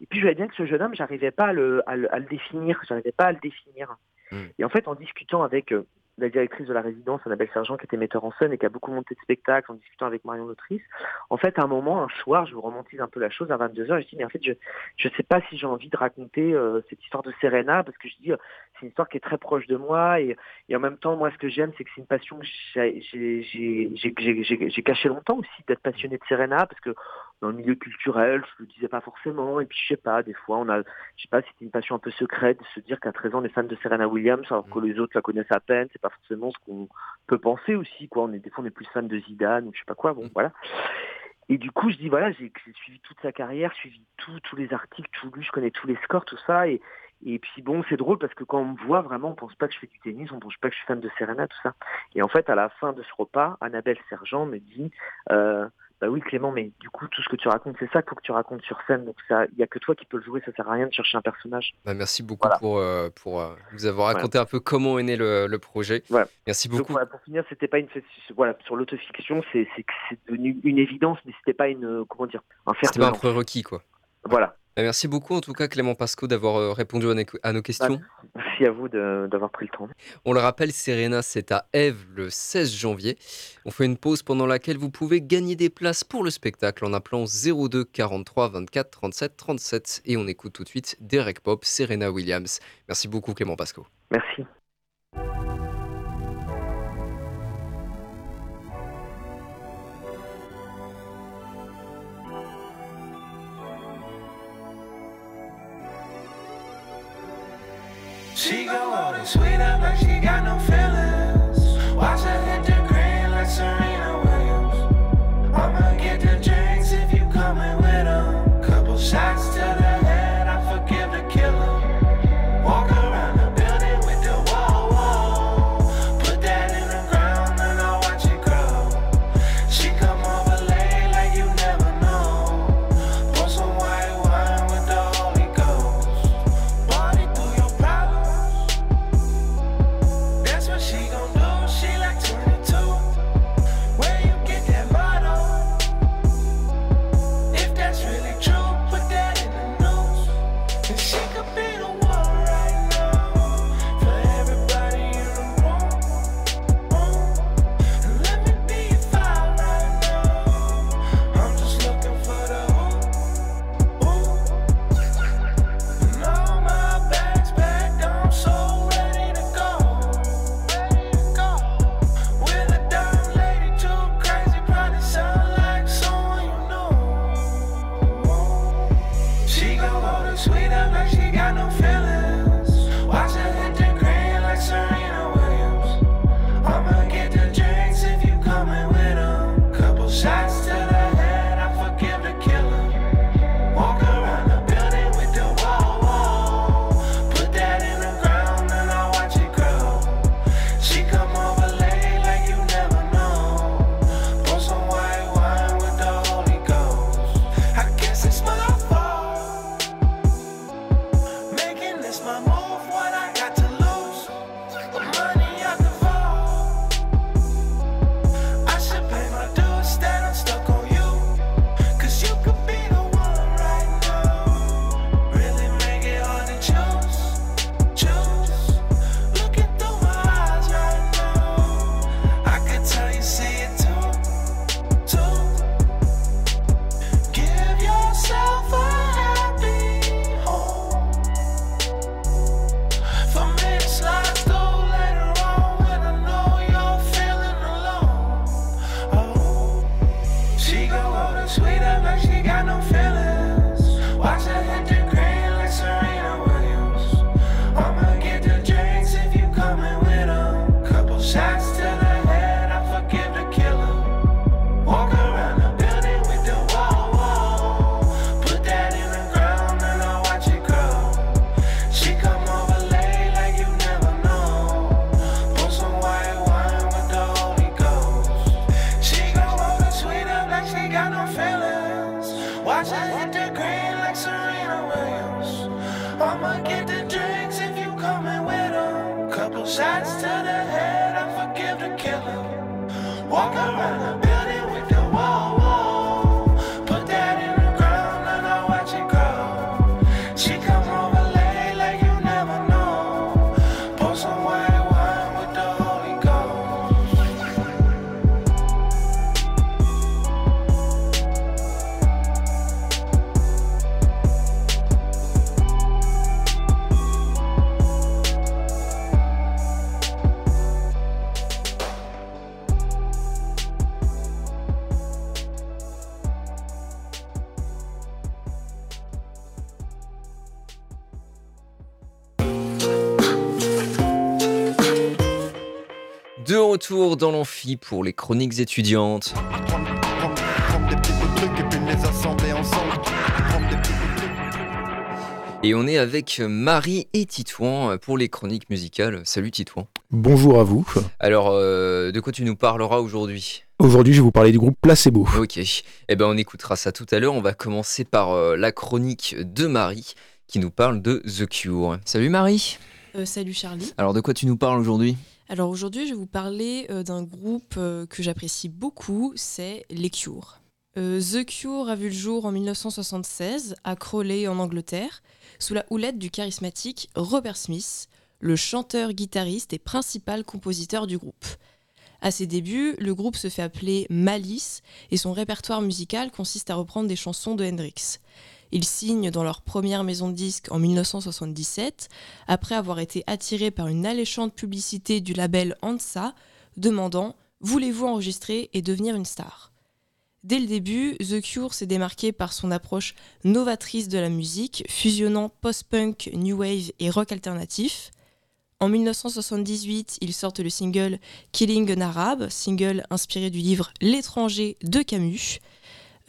Et puis, je voyais bien que ce jeune homme, j'arrivais pas à le, à le, à le définir, j'arrivais pas à le définir. Mm. Et en fait, en discutant avec euh, la directrice de la résidence, Annabelle Sergent, qui était metteur en scène et qui a beaucoup monté de spectacles en discutant avec Marion l'autrice. En fait, à un moment, un soir, je vous romantise un peu la chose, à 22h, je dis, mais en fait, je ne sais pas si j'ai envie de raconter euh, cette histoire de Serena, parce que je dis, euh, c'est une histoire qui est très proche de moi, et, et en même temps, moi, ce que j'aime, c'est que c'est une passion que j'ai caché longtemps aussi, d'être passionné de Serena, parce que dans le milieu culturel, je le disais pas forcément, et puis je sais pas, des fois, on a, je sais pas, c'était une passion un peu secrète de se dire qu'à 13 ans, on est fan de Serena Williams, alors que les autres la connaissent à peine, c'est pas forcément ce qu'on peut penser aussi, quoi. On est, des fois, on est plus fan de Zidane ou je sais pas quoi, bon, voilà. Et du coup, je dis, voilà, j'ai suivi toute sa carrière, suivi tout, tous les articles, tout lu, je connais tous les scores, tout ça, et, et puis bon, c'est drôle parce que quand on me voit vraiment, on pense pas que je fais du tennis, on pense pas que je suis fan de Serena, tout ça. Et en fait, à la fin de ce repas, Annabelle Sergent me dit, euh, bah oui Clément, mais du coup tout ce que tu racontes, c'est ça qu'il faut que tu racontes sur scène. Donc il n'y a que toi qui peux le jouer, ça sert à rien de chercher un personnage. Bah, merci beaucoup pour, euh, pour euh, nous avoir raconté un peu comment est né le, le projet. Merci beaucoup. pour finir, c'était pas une voilà sur l'autofiction, c'est devenu une évidence, mais c'était pas une comment dire un C'était pas un prérequis quoi. Voilà. Bah, merci beaucoup en tout cas Clément Pasco d'avoir euh, répondu à nos questions. Merci à vous d'avoir pris le temps. On le rappelle, Serena, c'est à Eve le 16 janvier. On fait une pause pendant laquelle vous pouvez gagner des places pour le spectacle en appelant 02 43 24 37 37 et on écoute tout de suite Derek Pop, Serena Williams. Merci beaucoup Clément Pasco. Merci. Sweet up like she got no feelings. De retour dans l'amphi pour les chroniques étudiantes. Et on est avec Marie et Titouan pour les chroniques musicales. Salut Titouan. Bonjour à vous. Alors, euh, de quoi tu nous parleras aujourd'hui? Aujourd'hui, je vais vous parler du groupe Placebo. Ok. Eh ben, on écoutera ça tout à l'heure. On va commencer par euh, la chronique de Marie qui nous parle de The Cure. Salut Marie. Euh, salut Charlie. Alors, de quoi tu nous parles aujourd'hui? Alors aujourd'hui, je vais vous parler euh, d'un groupe euh, que j'apprécie beaucoup, c'est Les Cure. Euh, The Cure a vu le jour en 1976 à Crawley en Angleterre, sous la houlette du charismatique Robert Smith, le chanteur, guitariste et principal compositeur du groupe. À ses débuts, le groupe se fait appeler Malice et son répertoire musical consiste à reprendre des chansons de Hendrix. Ils signent dans leur première maison de disques en 1977, après avoir été attirés par une alléchante publicité du label ANSA, demandant Voulez-vous enregistrer et devenir une star? Dès le début, The Cure s'est démarqué par son approche novatrice de la musique, fusionnant post-punk, new wave et rock alternatif. En 1978, ils sortent le single Killing an Arab, single inspiré du livre L'étranger de Camus.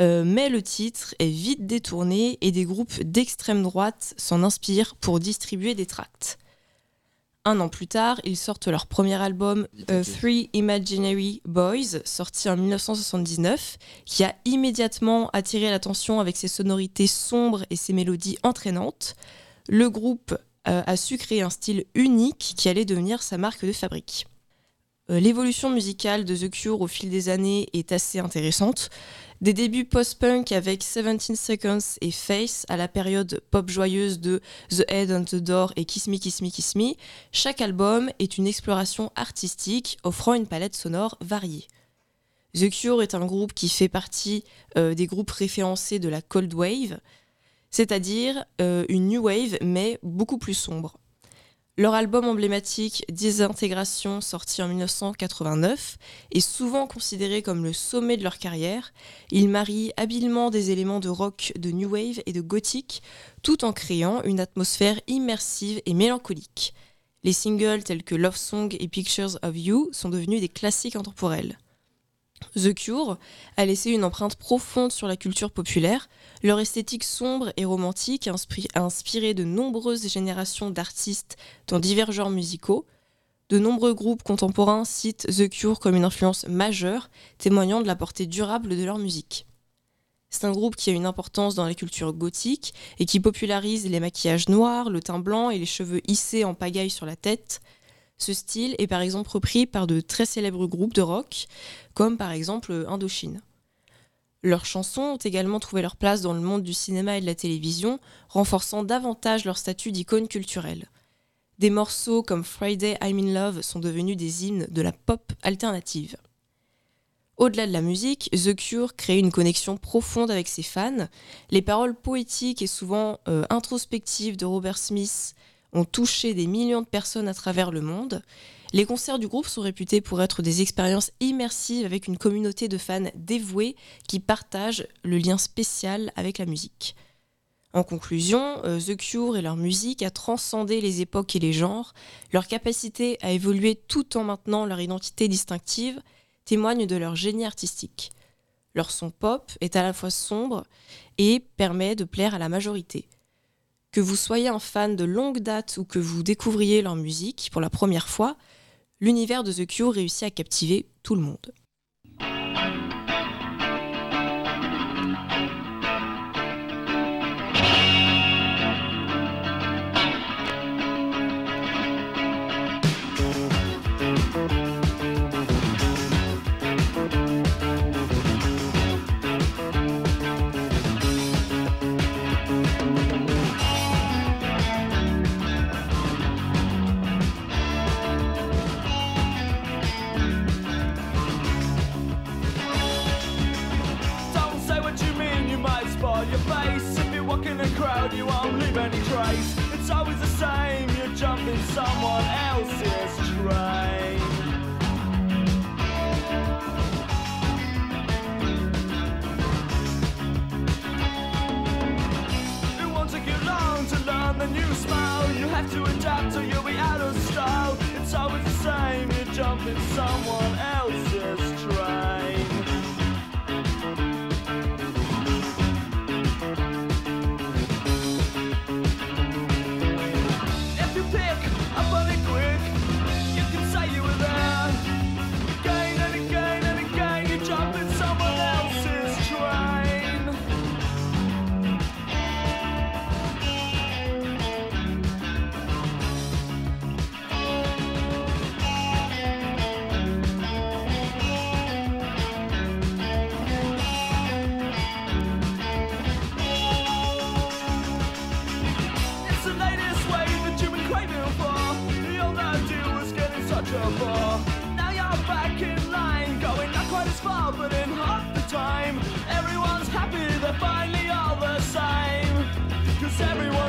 Euh, mais le titre est vite détourné et des groupes d'extrême droite s'en inspirent pour distribuer des tracts. Un an plus tard, ils sortent leur premier album, euh, Three Imaginary Boys, sorti en 1979, qui a immédiatement attiré l'attention avec ses sonorités sombres et ses mélodies entraînantes. Le groupe euh, a su créer un style unique qui allait devenir sa marque de fabrique. L'évolution musicale de The Cure au fil des années est assez intéressante. Des débuts post-punk avec 17 Seconds et Face à la période pop joyeuse de The Head on the Door et Kiss Me, Kiss Me, Kiss Me, chaque album est une exploration artistique offrant une palette sonore variée. The Cure est un groupe qui fait partie euh, des groupes référencés de la Cold Wave, c'est-à-dire euh, une New Wave mais beaucoup plus sombre. Leur album emblématique Désintégration, sorti en 1989, est souvent considéré comme le sommet de leur carrière. Ils marient habilement des éléments de rock, de new wave et de gothique, tout en créant une atmosphère immersive et mélancolique. Les singles tels que Love Song et Pictures of You sont devenus des classiques intemporels. The Cure a laissé une empreinte profonde sur la culture populaire. Leur esthétique sombre et romantique a inspiré de nombreuses générations d'artistes dans divers genres musicaux. De nombreux groupes contemporains citent The Cure comme une influence majeure, témoignant de la portée durable de leur musique. C'est un groupe qui a une importance dans la culture gothique et qui popularise les maquillages noirs, le teint blanc et les cheveux hissés en pagaille sur la tête. Ce style est par exemple repris par de très célèbres groupes de rock, comme par exemple Indochine. Leurs chansons ont également trouvé leur place dans le monde du cinéma et de la télévision, renforçant davantage leur statut d'icône culturelle. Des morceaux comme Friday I'm in Love sont devenus des hymnes de la pop alternative. Au-delà de la musique, The Cure crée une connexion profonde avec ses fans. Les paroles poétiques et souvent euh, introspectives de Robert Smith ont touché des millions de personnes à travers le monde. Les concerts du groupe sont réputés pour être des expériences immersives avec une communauté de fans dévoués qui partagent le lien spécial avec la musique. En conclusion, euh, The Cure et leur musique a transcendé les époques et les genres. Leur capacité à évoluer tout en maintenant leur identité distinctive témoigne de leur génie artistique. Leur son pop est à la fois sombre et permet de plaire à la majorité. Que vous soyez un fan de longue date ou que vous découvriez leur musique pour la première fois, l'univers de The Cure réussit à captiver tout le monde. You won't leave any trace. It's always the same, you're jumping someone else's train. It won't take you long to learn the new smile. You have to adapt or you'll be out of style. It's always the same, you're jumping someone else's Cause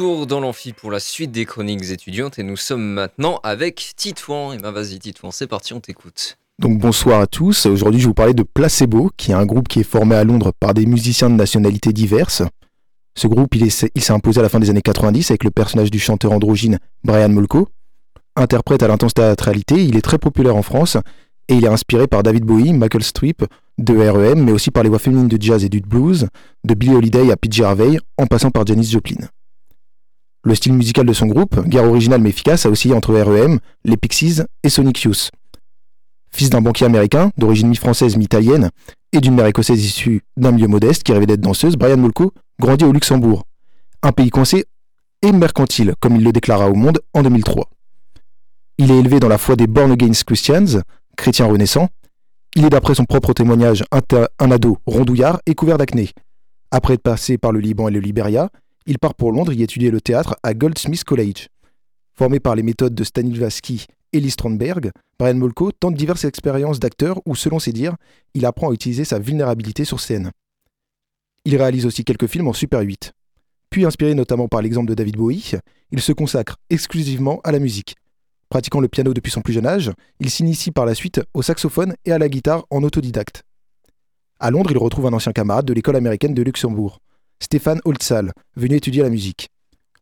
dans l'amphi pour la suite des chroniques étudiantes et nous sommes maintenant avec Titouan. Et ben vas-y Titouan, c'est parti, on t'écoute. Donc bonsoir à tous. Aujourd'hui, je vais vous parler de Placebo, qui est un groupe qui est formé à Londres par des musiciens de nationalités diverses. Ce groupe, il est- il s'est imposé à la fin des années 90 avec le personnage du chanteur androgyne Brian Molko. Interprète à l'intense théâtralité, il est très populaire en France et il est inspiré par David Bowie, Michael Streep, de R.E.M., mais aussi par les voix féminines de jazz et du blues, de Billie Holiday à PJ Harvey, en passant par Janis Joplin. Le style musical de son groupe, guère original mais efficace, a oscillé entre R.E.M., les Pixies et Sonic Youth. Fils d'un banquier américain, d'origine mi-française mi-italienne, et d'une mère écossaise issue d'un milieu modeste qui rêvait d'être danseuse, Brian Molko grandit au Luxembourg, un pays coincé et mercantile, comme il le déclara au Monde en 2003. Il est élevé dans la foi des Born Again Christians, chrétiens renaissants. Il est d'après son propre témoignage un, ado rondouillard et couvert d'acné. Après être passé par le Liban et le Liberia, il part pour Londres y étudier le théâtre à Goldsmith College. Formé par les méthodes de Stanislavski et Lee Strandberg, Brian Molko tente diverses expériences d'acteur où, selon ses dires, il apprend à utiliser sa vulnérabilité sur scène. Il réalise aussi quelques films en Super 8. Puis, inspiré notamment par l'exemple de David Bowie, il se consacre exclusivement à la musique. Pratiquant le piano depuis son plus jeune âge, il s'initie par la suite au saxophone et à la guitare en autodidacte. À Londres, il retrouve un ancien camarade de l'école américaine de Luxembourg, Stéphane Holtzal, venu étudier la musique.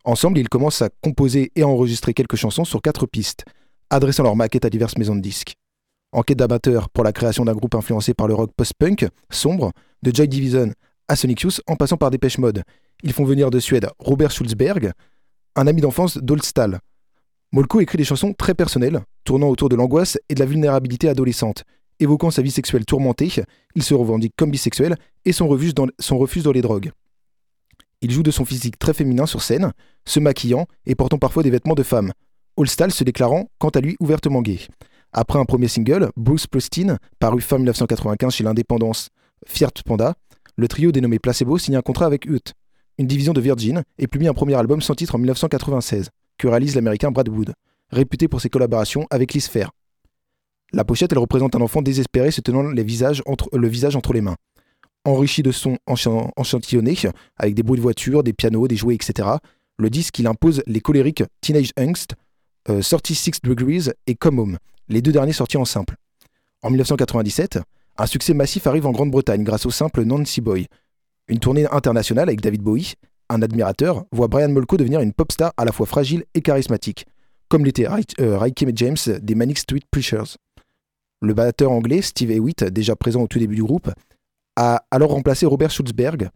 Ensemble, ils commencent à composer et à enregistrer quelques chansons sur quatre pistes, adressant leurs maquettes à diverses maisons de disques. En quête d'amateurs pour la création d'un groupe influencé par le rock post-punk, sombre, de Joy Division à Sonic Youth en passant par Dépêche Mode. Ils font venir de Suède Robert Schulzberg, un ami d'enfance d'Olstal. Molko écrit des chansons très personnelles, tournant autour de l'angoisse et de la vulnérabilité adolescente. Évoquant sa vie sexuelle tourmentée, il se revendique comme bisexuel et son refus dans, son dans les drogues. Il joue de son physique très féminin sur scène, se maquillant et portant parfois des vêtements de femme. Holstal se déclarant, quant à lui, ouvertement gay. Après un premier single, Bruce Springsteen, paru fin 1995 chez l'indépendance Fiat Panda, le trio dénommé Placebo signe un contrat avec Ut, une division de Virgin, et publie un premier album sans titre en 1996, que réalise l'américain Brad Wood, réputé pour ses collaborations avec Liz Phair. La pochette, elle représente un enfant désespéré se tenant le visage entre les mains. Enrichi de sons enchan- enchantillonnés, avec des bruits de voiture, des pianos, des jouets, etc., le disque il impose les colériques Teenage Angst, euh, 36 Degrees et Come Home, les deux derniers sortis en simple. En 1997, un succès massif arrive en Grande-Bretagne grâce au simple Nancy Boy. Une tournée internationale avec David Bowie, un admirateur, voit Brian Molko devenir une pop star à la fois fragile et charismatique, comme l'était euh, Rakim James des Manic Street Preachers. Le batteur anglais Steve Hewitt, déjà présent au tout début du groupe, a alors remplacé Robert Schulzberg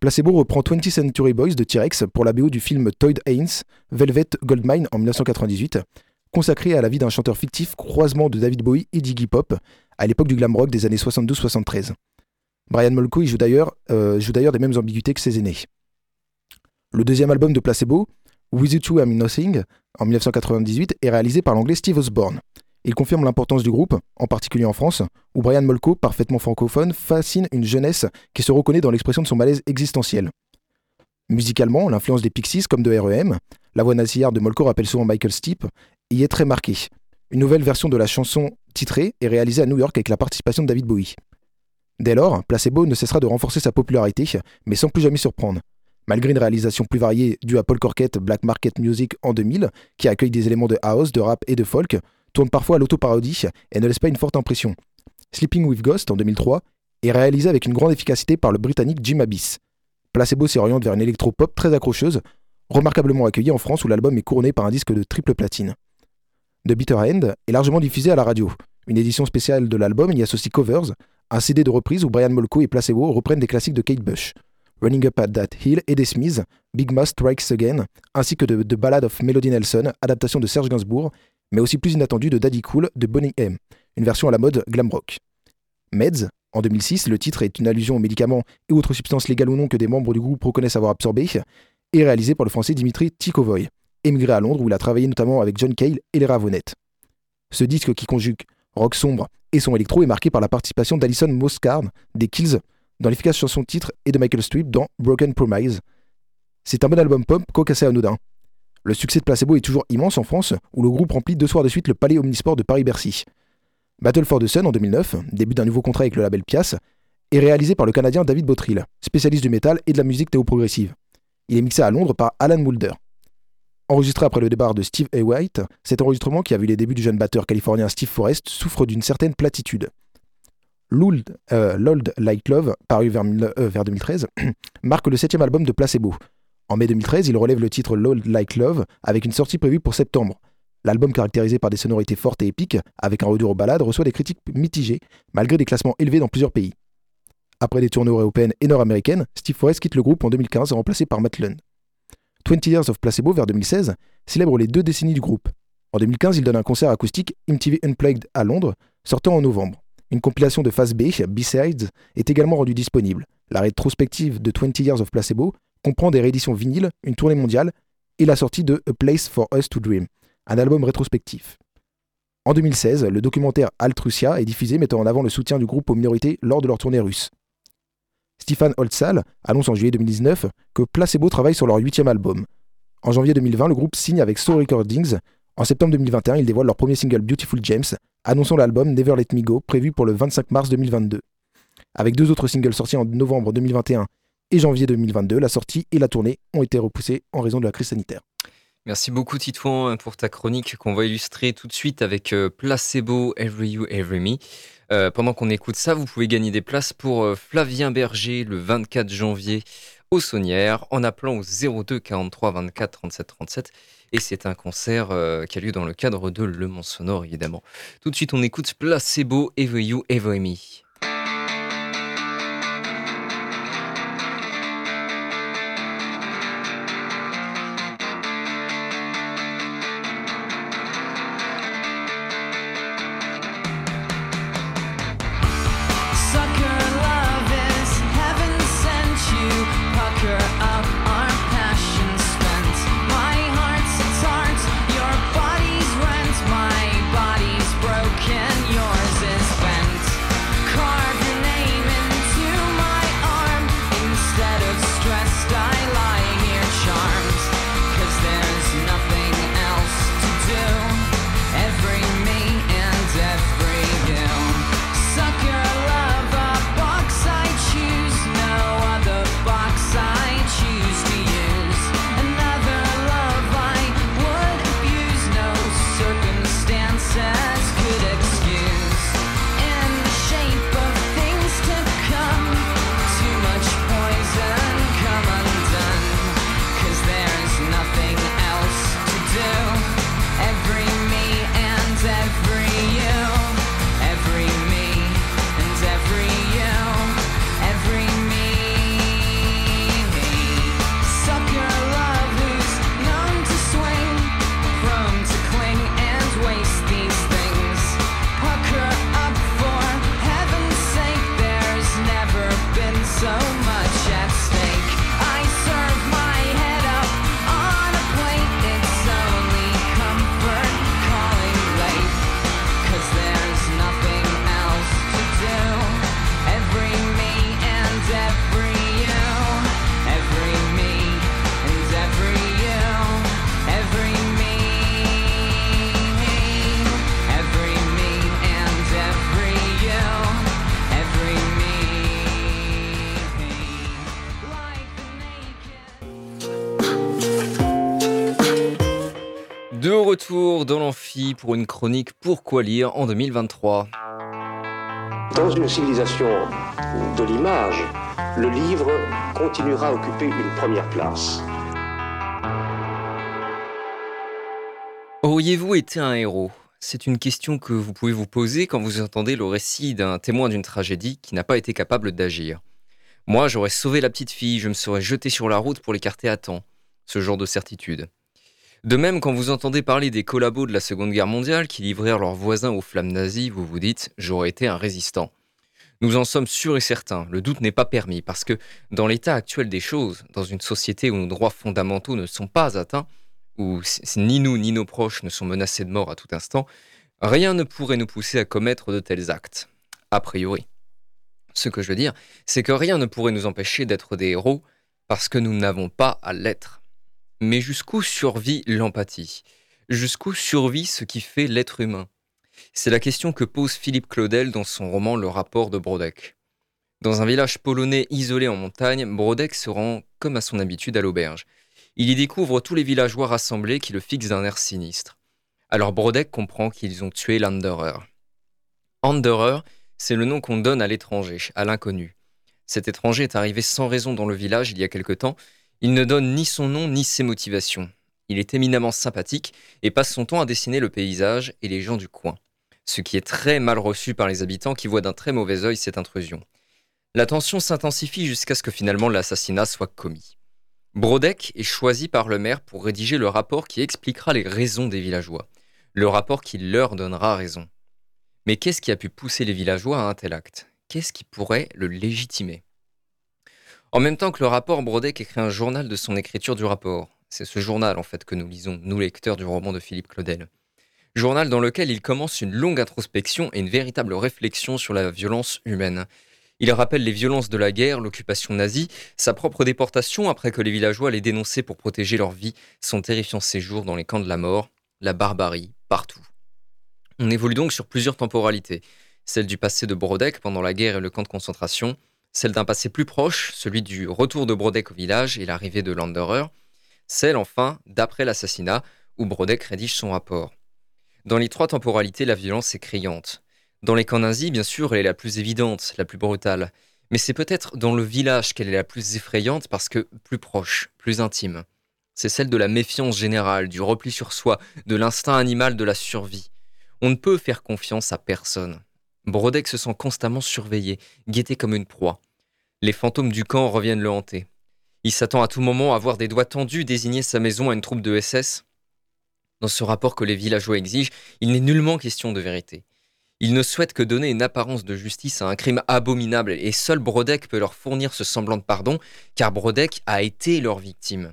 Placebo reprend 20th Century Boys de T-Rex pour la BO du film Toyd Haynes, Velvet Goldmine en 1998, consacré à la vie d'un chanteur fictif croisement de David Bowie et Iggy Pop à l'époque du glam rock des années 72-73. Brian Molko y joue d'ailleurs euh, joue d'ailleurs des mêmes ambiguïtés que ses aînés. Le deuxième album de Placebo, With You Two I'm Nothing, en 1998, est réalisé par l'anglais Steve Osborne. Il confirme l'importance du groupe, en particulier en France, où Brian Molko, parfaitement francophone, fascine une jeunesse qui se reconnaît dans l'expression de son malaise existentiel. Musicalement, l'influence des Pixies comme de REM, la voix nasillarde de Molko rappelle souvent Michael Stipe, y est très marquée. Une nouvelle version de la chanson titrée est réalisée à New York avec la participation de David Bowie. Dès lors, Placebo ne cessera de renforcer sa popularité, mais sans plus jamais surprendre. Malgré une réalisation plus variée due à Paul Corkett Black Market Music en 2000, qui accueille des éléments de house, de rap et de folk, tourne parfois à l'autoparodie et ne laisse pas une forte impression. Sleeping with Ghost en 2003 est réalisé avec une grande efficacité par le britannique Jim Abyss. Placebo s'oriente vers une électro-pop très accrocheuse, remarquablement accueillie en France où l'album est couronné par un disque de triple platine. The Bitter End est largement diffusé à la radio. Une édition spéciale de l'album y associe covers, un CD de reprise où Brian Molko et Placebo reprennent des classiques de Kate Bush, Running Up at That Hill et des Big Must Strikes Again, ainsi que de The Ballad of Melody Nelson, adaptation de Serge Gainsbourg, mais aussi plus inattendu de Daddy Cool de Bonnie M, une version à la mode glam rock. Meds, en 2006, le titre est une allusion aux médicaments et autres substances légales ou non que des membres du groupe reconnaissent avoir absorbé, et réalisé par le français Dimitri Tikovoy, émigré à Londres où il a travaillé notamment avec John Cale et les Ravonettes. Ce disque qui conjugue rock sombre et son électro est marqué par la participation d'Alison Moscard des Kills dans l'efficace chanson titre et de Michael Streep dans Broken Promise. C'est un bon album pop cocassé anodin, le succès de Placebo est toujours immense en France, où le groupe remplit deux soirs de suite le Palais Omnisport de Paris-Bercy. Battle for the Sun en 2009, début d'un nouveau contrat avec le label Pias, est réalisé par le Canadien David Botril, spécialiste du métal et de la musique théo-progressive. Il est mixé à Londres par Alan Moulder. Enregistré après le départ de Steve A. White, cet enregistrement qui a vu les débuts du jeune batteur californien Steve Forrest souffre d'une certaine platitude. L'Old euh, Like Love, paru vers, euh, vers 2013, marque le septième album de Placebo, en mai 2013, il relève le titre Load Like Love avec une sortie prévue pour septembre. L'album, caractérisé par des sonorités fortes et épiques, avec un retour aux balades, reçoit des critiques mitigées, malgré des classements élevés dans plusieurs pays. Après des tournées européennes et nord-américaines, Steve Forrest quitte le groupe en 2015, remplacé par Matt Lund. 20 Years of Placebo, vers 2016, célèbre les deux décennies du groupe. En 2015, il donne un concert acoustique MTV Unplugged à Londres, sortant en novembre. Une compilation de phase B, B-Sides, est également rendue disponible. La rétrospective de 20 Years of Placebo comprend des rééditions vinyles, une tournée mondiale et la sortie de A Place for Us to Dream, un album rétrospectif. En 2016, le documentaire Altrusia est diffusé mettant en avant le soutien du groupe aux minorités lors de leur tournée russe. Stefan Holzal annonce en juillet 2019 que Placebo travaille sur leur huitième album. En janvier 2020, le groupe signe avec Soul Recordings. En septembre 2021, ils dévoilent leur premier single Beautiful James, annonçant l'album Never Let Me Go, prévu pour le 25 mars 2022. Avec deux autres singles sortis en novembre 2021 et janvier 2022, la sortie et la tournée ont été repoussées en raison de la crise sanitaire. Merci beaucoup Titouan pour ta chronique qu'on va illustrer tout de suite avec euh, Placebo Every You Every Me. Euh, pendant qu'on écoute ça, vous pouvez gagner des places pour euh, Flavien Berger le 24 janvier au Saunière en appelant au 02 43 24 37 37. Et c'est un concert qui a lieu dans le cadre de Le Mans Sonore évidemment. Tout de suite, on écoute Placebo Every You Every Me. Retour dans l'amphi pour une chronique Pourquoi lire en 2023. Dans une civilisation de l'image, le livre continuera à occuper une première place. Auriez-vous été un héros? C'est une question que vous pouvez vous poser quand vous entendez le récit d'un témoin d'une tragédie qui n'a pas été capable d'agir. Moi, j'aurais sauvé la petite fille, je me serais jeté sur la route pour l'écarter à temps. Ce genre de certitude. De même, quand vous entendez parler des collabos de la Seconde Guerre mondiale qui livrèrent leurs voisins aux flammes nazies, vous vous dites j'aurais été un résistant. Nous en sommes sûrs et certains, le doute n'est pas permis, parce que dans l'état actuel des choses, dans une société où nos droits fondamentaux ne sont pas atteints, où ni nous ni nos proches ne sont menacés de mort à tout instant, rien ne pourrait nous pousser à commettre de tels actes, a priori. Ce que je veux dire, c'est que rien ne pourrait nous empêcher d'être des héros parce que nous n'avons pas à l'être. Mais jusqu'où survit l'empathie? Jusqu'où survit ce qui fait l'être humain? C'est la question que pose Philippe Claudel dans son roman Le rapport de Brodeck. Dans un village polonais isolé en montagne, Brodeck se rend, comme à son habitude, à l'auberge. Il y découvre tous les villageois rassemblés qui le fixent d'un air sinistre. Alors Brodeck comprend qu'ils ont tué l'Anderer. Anderer, c'est le nom qu'on donne à l'étranger, à l'inconnu. Cet étranger est arrivé sans raison dans le village il y a quelque temps il ne donne ni son nom ni ses motivations. Il est éminemment sympathique et passe son temps à dessiner le paysage et les gens du coin, ce qui est très mal reçu par les habitants qui voient d'un très mauvais œil cette intrusion. La tension s'intensifie jusqu'à ce que finalement l'assassinat soit commis. Brodeck est choisi par le maire pour rédiger le rapport qui expliquera les raisons des villageois, le rapport qui leur donnera raison. Mais qu'est-ce qui a pu pousser les villageois à un tel acte? Qu'est-ce qui pourrait le légitimer? En même temps que le rapport, Brodeck écrit un journal de son écriture du rapport. C'est ce journal, en fait, que nous lisons, nous lecteurs du roman de Philippe Claudel. Journal dans lequel il commence une longue introspection et une véritable réflexion sur la violence humaine. Il rappelle les violences de la guerre, l'occupation nazie, sa propre déportation après que les villageois les dénonçaient pour protéger leur vie, son terrifiant séjour dans les camps de la mort, la barbarie, partout. On évolue donc sur plusieurs temporalités. Celle du passé de Brodeck pendant la guerre et le camp de concentration, celle d'un passé plus proche, celui du retour de Brodeck au village et l'arrivée de Landerer, celle enfin d'après l'assassinat, où Brodeck rédige son rapport. Dans les trois temporalités, la violence est criante. Dans les camps nazis, bien sûr, elle est la plus évidente, la plus brutale, mais c'est peut-être dans le village qu'elle est la plus effrayante parce que plus proche, plus intime. C'est celle de la méfiance générale, du repli sur soi, de l'instinct animal de la survie. On ne peut faire confiance à personne. Brodeck se sent constamment surveillé, guetté comme une proie. Les fantômes du camp reviennent le hanter. Il s'attend à tout moment à voir des doigts tendus désigner sa maison à une troupe de SS. Dans ce rapport que les villageois exigent, il n'est nullement question de vérité. Il ne souhaite que donner une apparence de justice à un crime abominable et seul Brodeck peut leur fournir ce semblant de pardon, car Brodeck a été leur victime.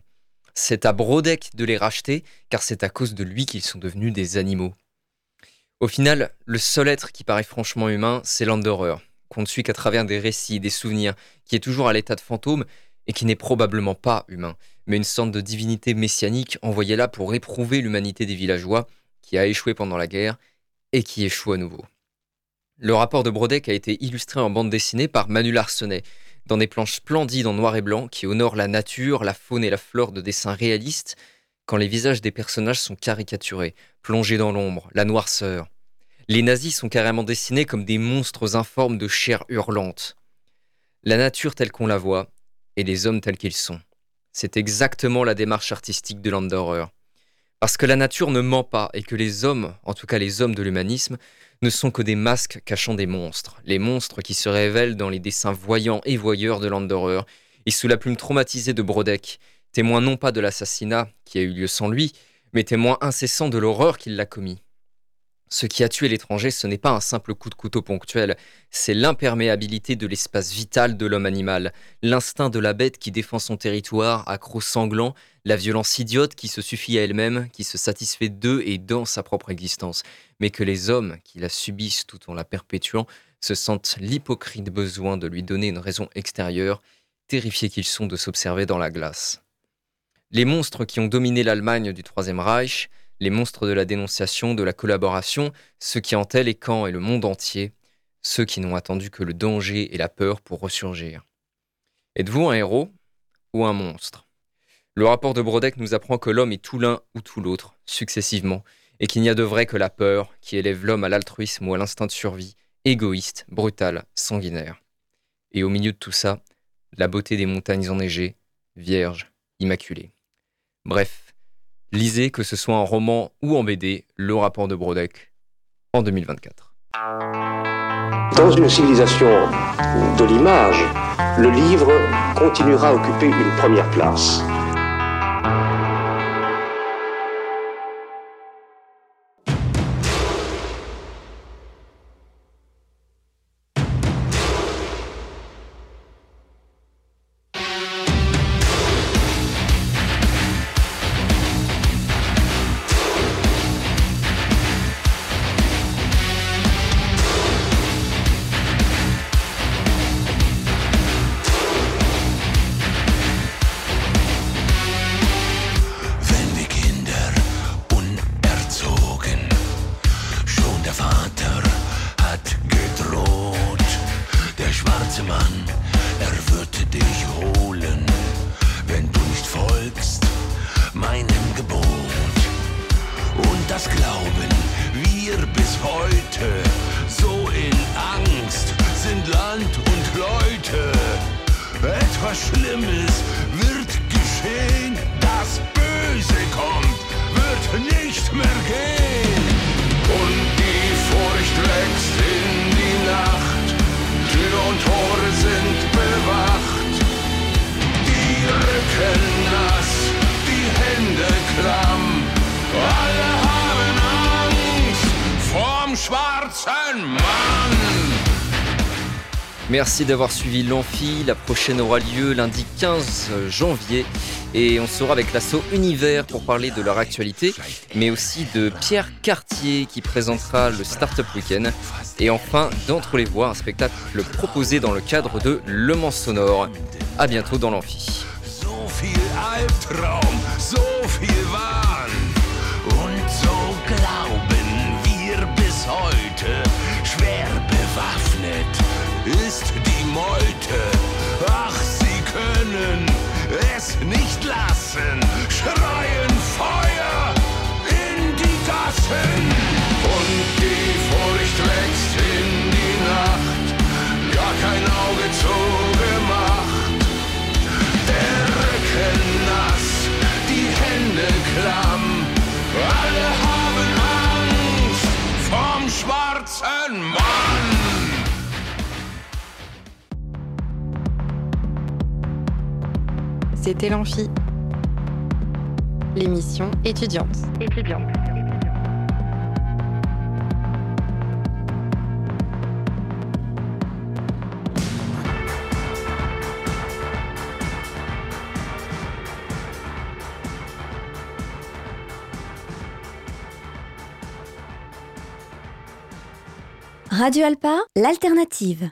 C'est à Brodeck de les racheter, car c'est à cause de lui qu'ils sont devenus des animaux. Au final, le seul être qui paraît franchement humain, c'est Landerer, qu'on ne suit qu'à travers des récits, des souvenirs, qui est toujours à l'état de fantôme et qui n'est probablement pas humain, mais une sorte de divinité messianique envoyée là pour éprouver l'humanité des villageois, qui a échoué pendant la guerre et qui échoue à nouveau. Le rapport de Brodeck a été illustré en bande dessinée par Manu Larsenet, dans des planches splendides en noir et blanc qui honorent la nature, la faune et la flore de dessins réalistes, quand les visages des personnages sont caricaturés, plongés dans l'ombre, la noirceur. Les nazis sont carrément dessinés comme des monstres informes de chair hurlante. La nature telle qu'on la voit, et les hommes tels qu'ils sont. C'est exactement la démarche artistique de Landerer. Parce que la nature ne ment pas et que les hommes, en tout cas les hommes de l'humanisme, ne sont que des masques cachant des monstres, les monstres qui se révèlent dans les dessins voyants et voyeurs de Landerer, et sous la plume traumatisée de Brodeck, témoin non pas de l'assassinat qui a eu lieu sans lui, mais témoin incessant de l'horreur qu'il l'a commis. Ce qui a tué l'étranger, ce n'est pas un simple coup de couteau ponctuel, c'est l'imperméabilité de l'espace vital de l'homme animal, l'instinct de la bête qui défend son territoire, accro sanglant, la violence idiote qui se suffit à elle-même, qui se satisfait d'eux et dans sa propre existence, mais que les hommes qui la subissent tout en la perpétuant se sentent l'hypocrite besoin de lui donner une raison extérieure, terrifiés qu'ils sont de s'observer dans la glace. Les monstres qui ont dominé l'Allemagne du Troisième Reich, les monstres de la dénonciation, de la collaboration, ceux qui hantaient les camps et le monde entier, ceux qui n'ont attendu que le danger et la peur pour ressurgir. Êtes-vous un héros ou un monstre? Le rapport de Brodeck nous apprend que l'homme est tout l'un ou tout l'autre, successivement, et qu'il n'y a de vrai que la peur qui élève l'homme à l'altruisme ou à l'instinct de survie, égoïste, brutal, sanguinaire. Et au milieu de tout ça, la beauté des montagnes enneigées, vierges, immaculées. Bref, lisez que ce soit en roman ou en BD, le rapport de Brodeck en 2024. Dans une civilisation de l'image, le livre continuera à occuper une première place. Merci d'avoir suivi l'Amphi. La prochaine aura lieu lundi 15 janvier. Et on sera avec l'assaut Univers pour parler de leur actualité, mais aussi de Pierre Cartier qui présentera le Startup Weekend. Et enfin, d'Entre les Voix, un spectacle proposé dans le cadre de Le Mans Sonore. À bientôt dans l'Amphi. Ist die Meute. Ach, sie können es nicht lassen, schreien Feuer in die Gassen. C'était l'Amphi, l'émission étudiante. étudiante. Radio Alpa, l'alternative.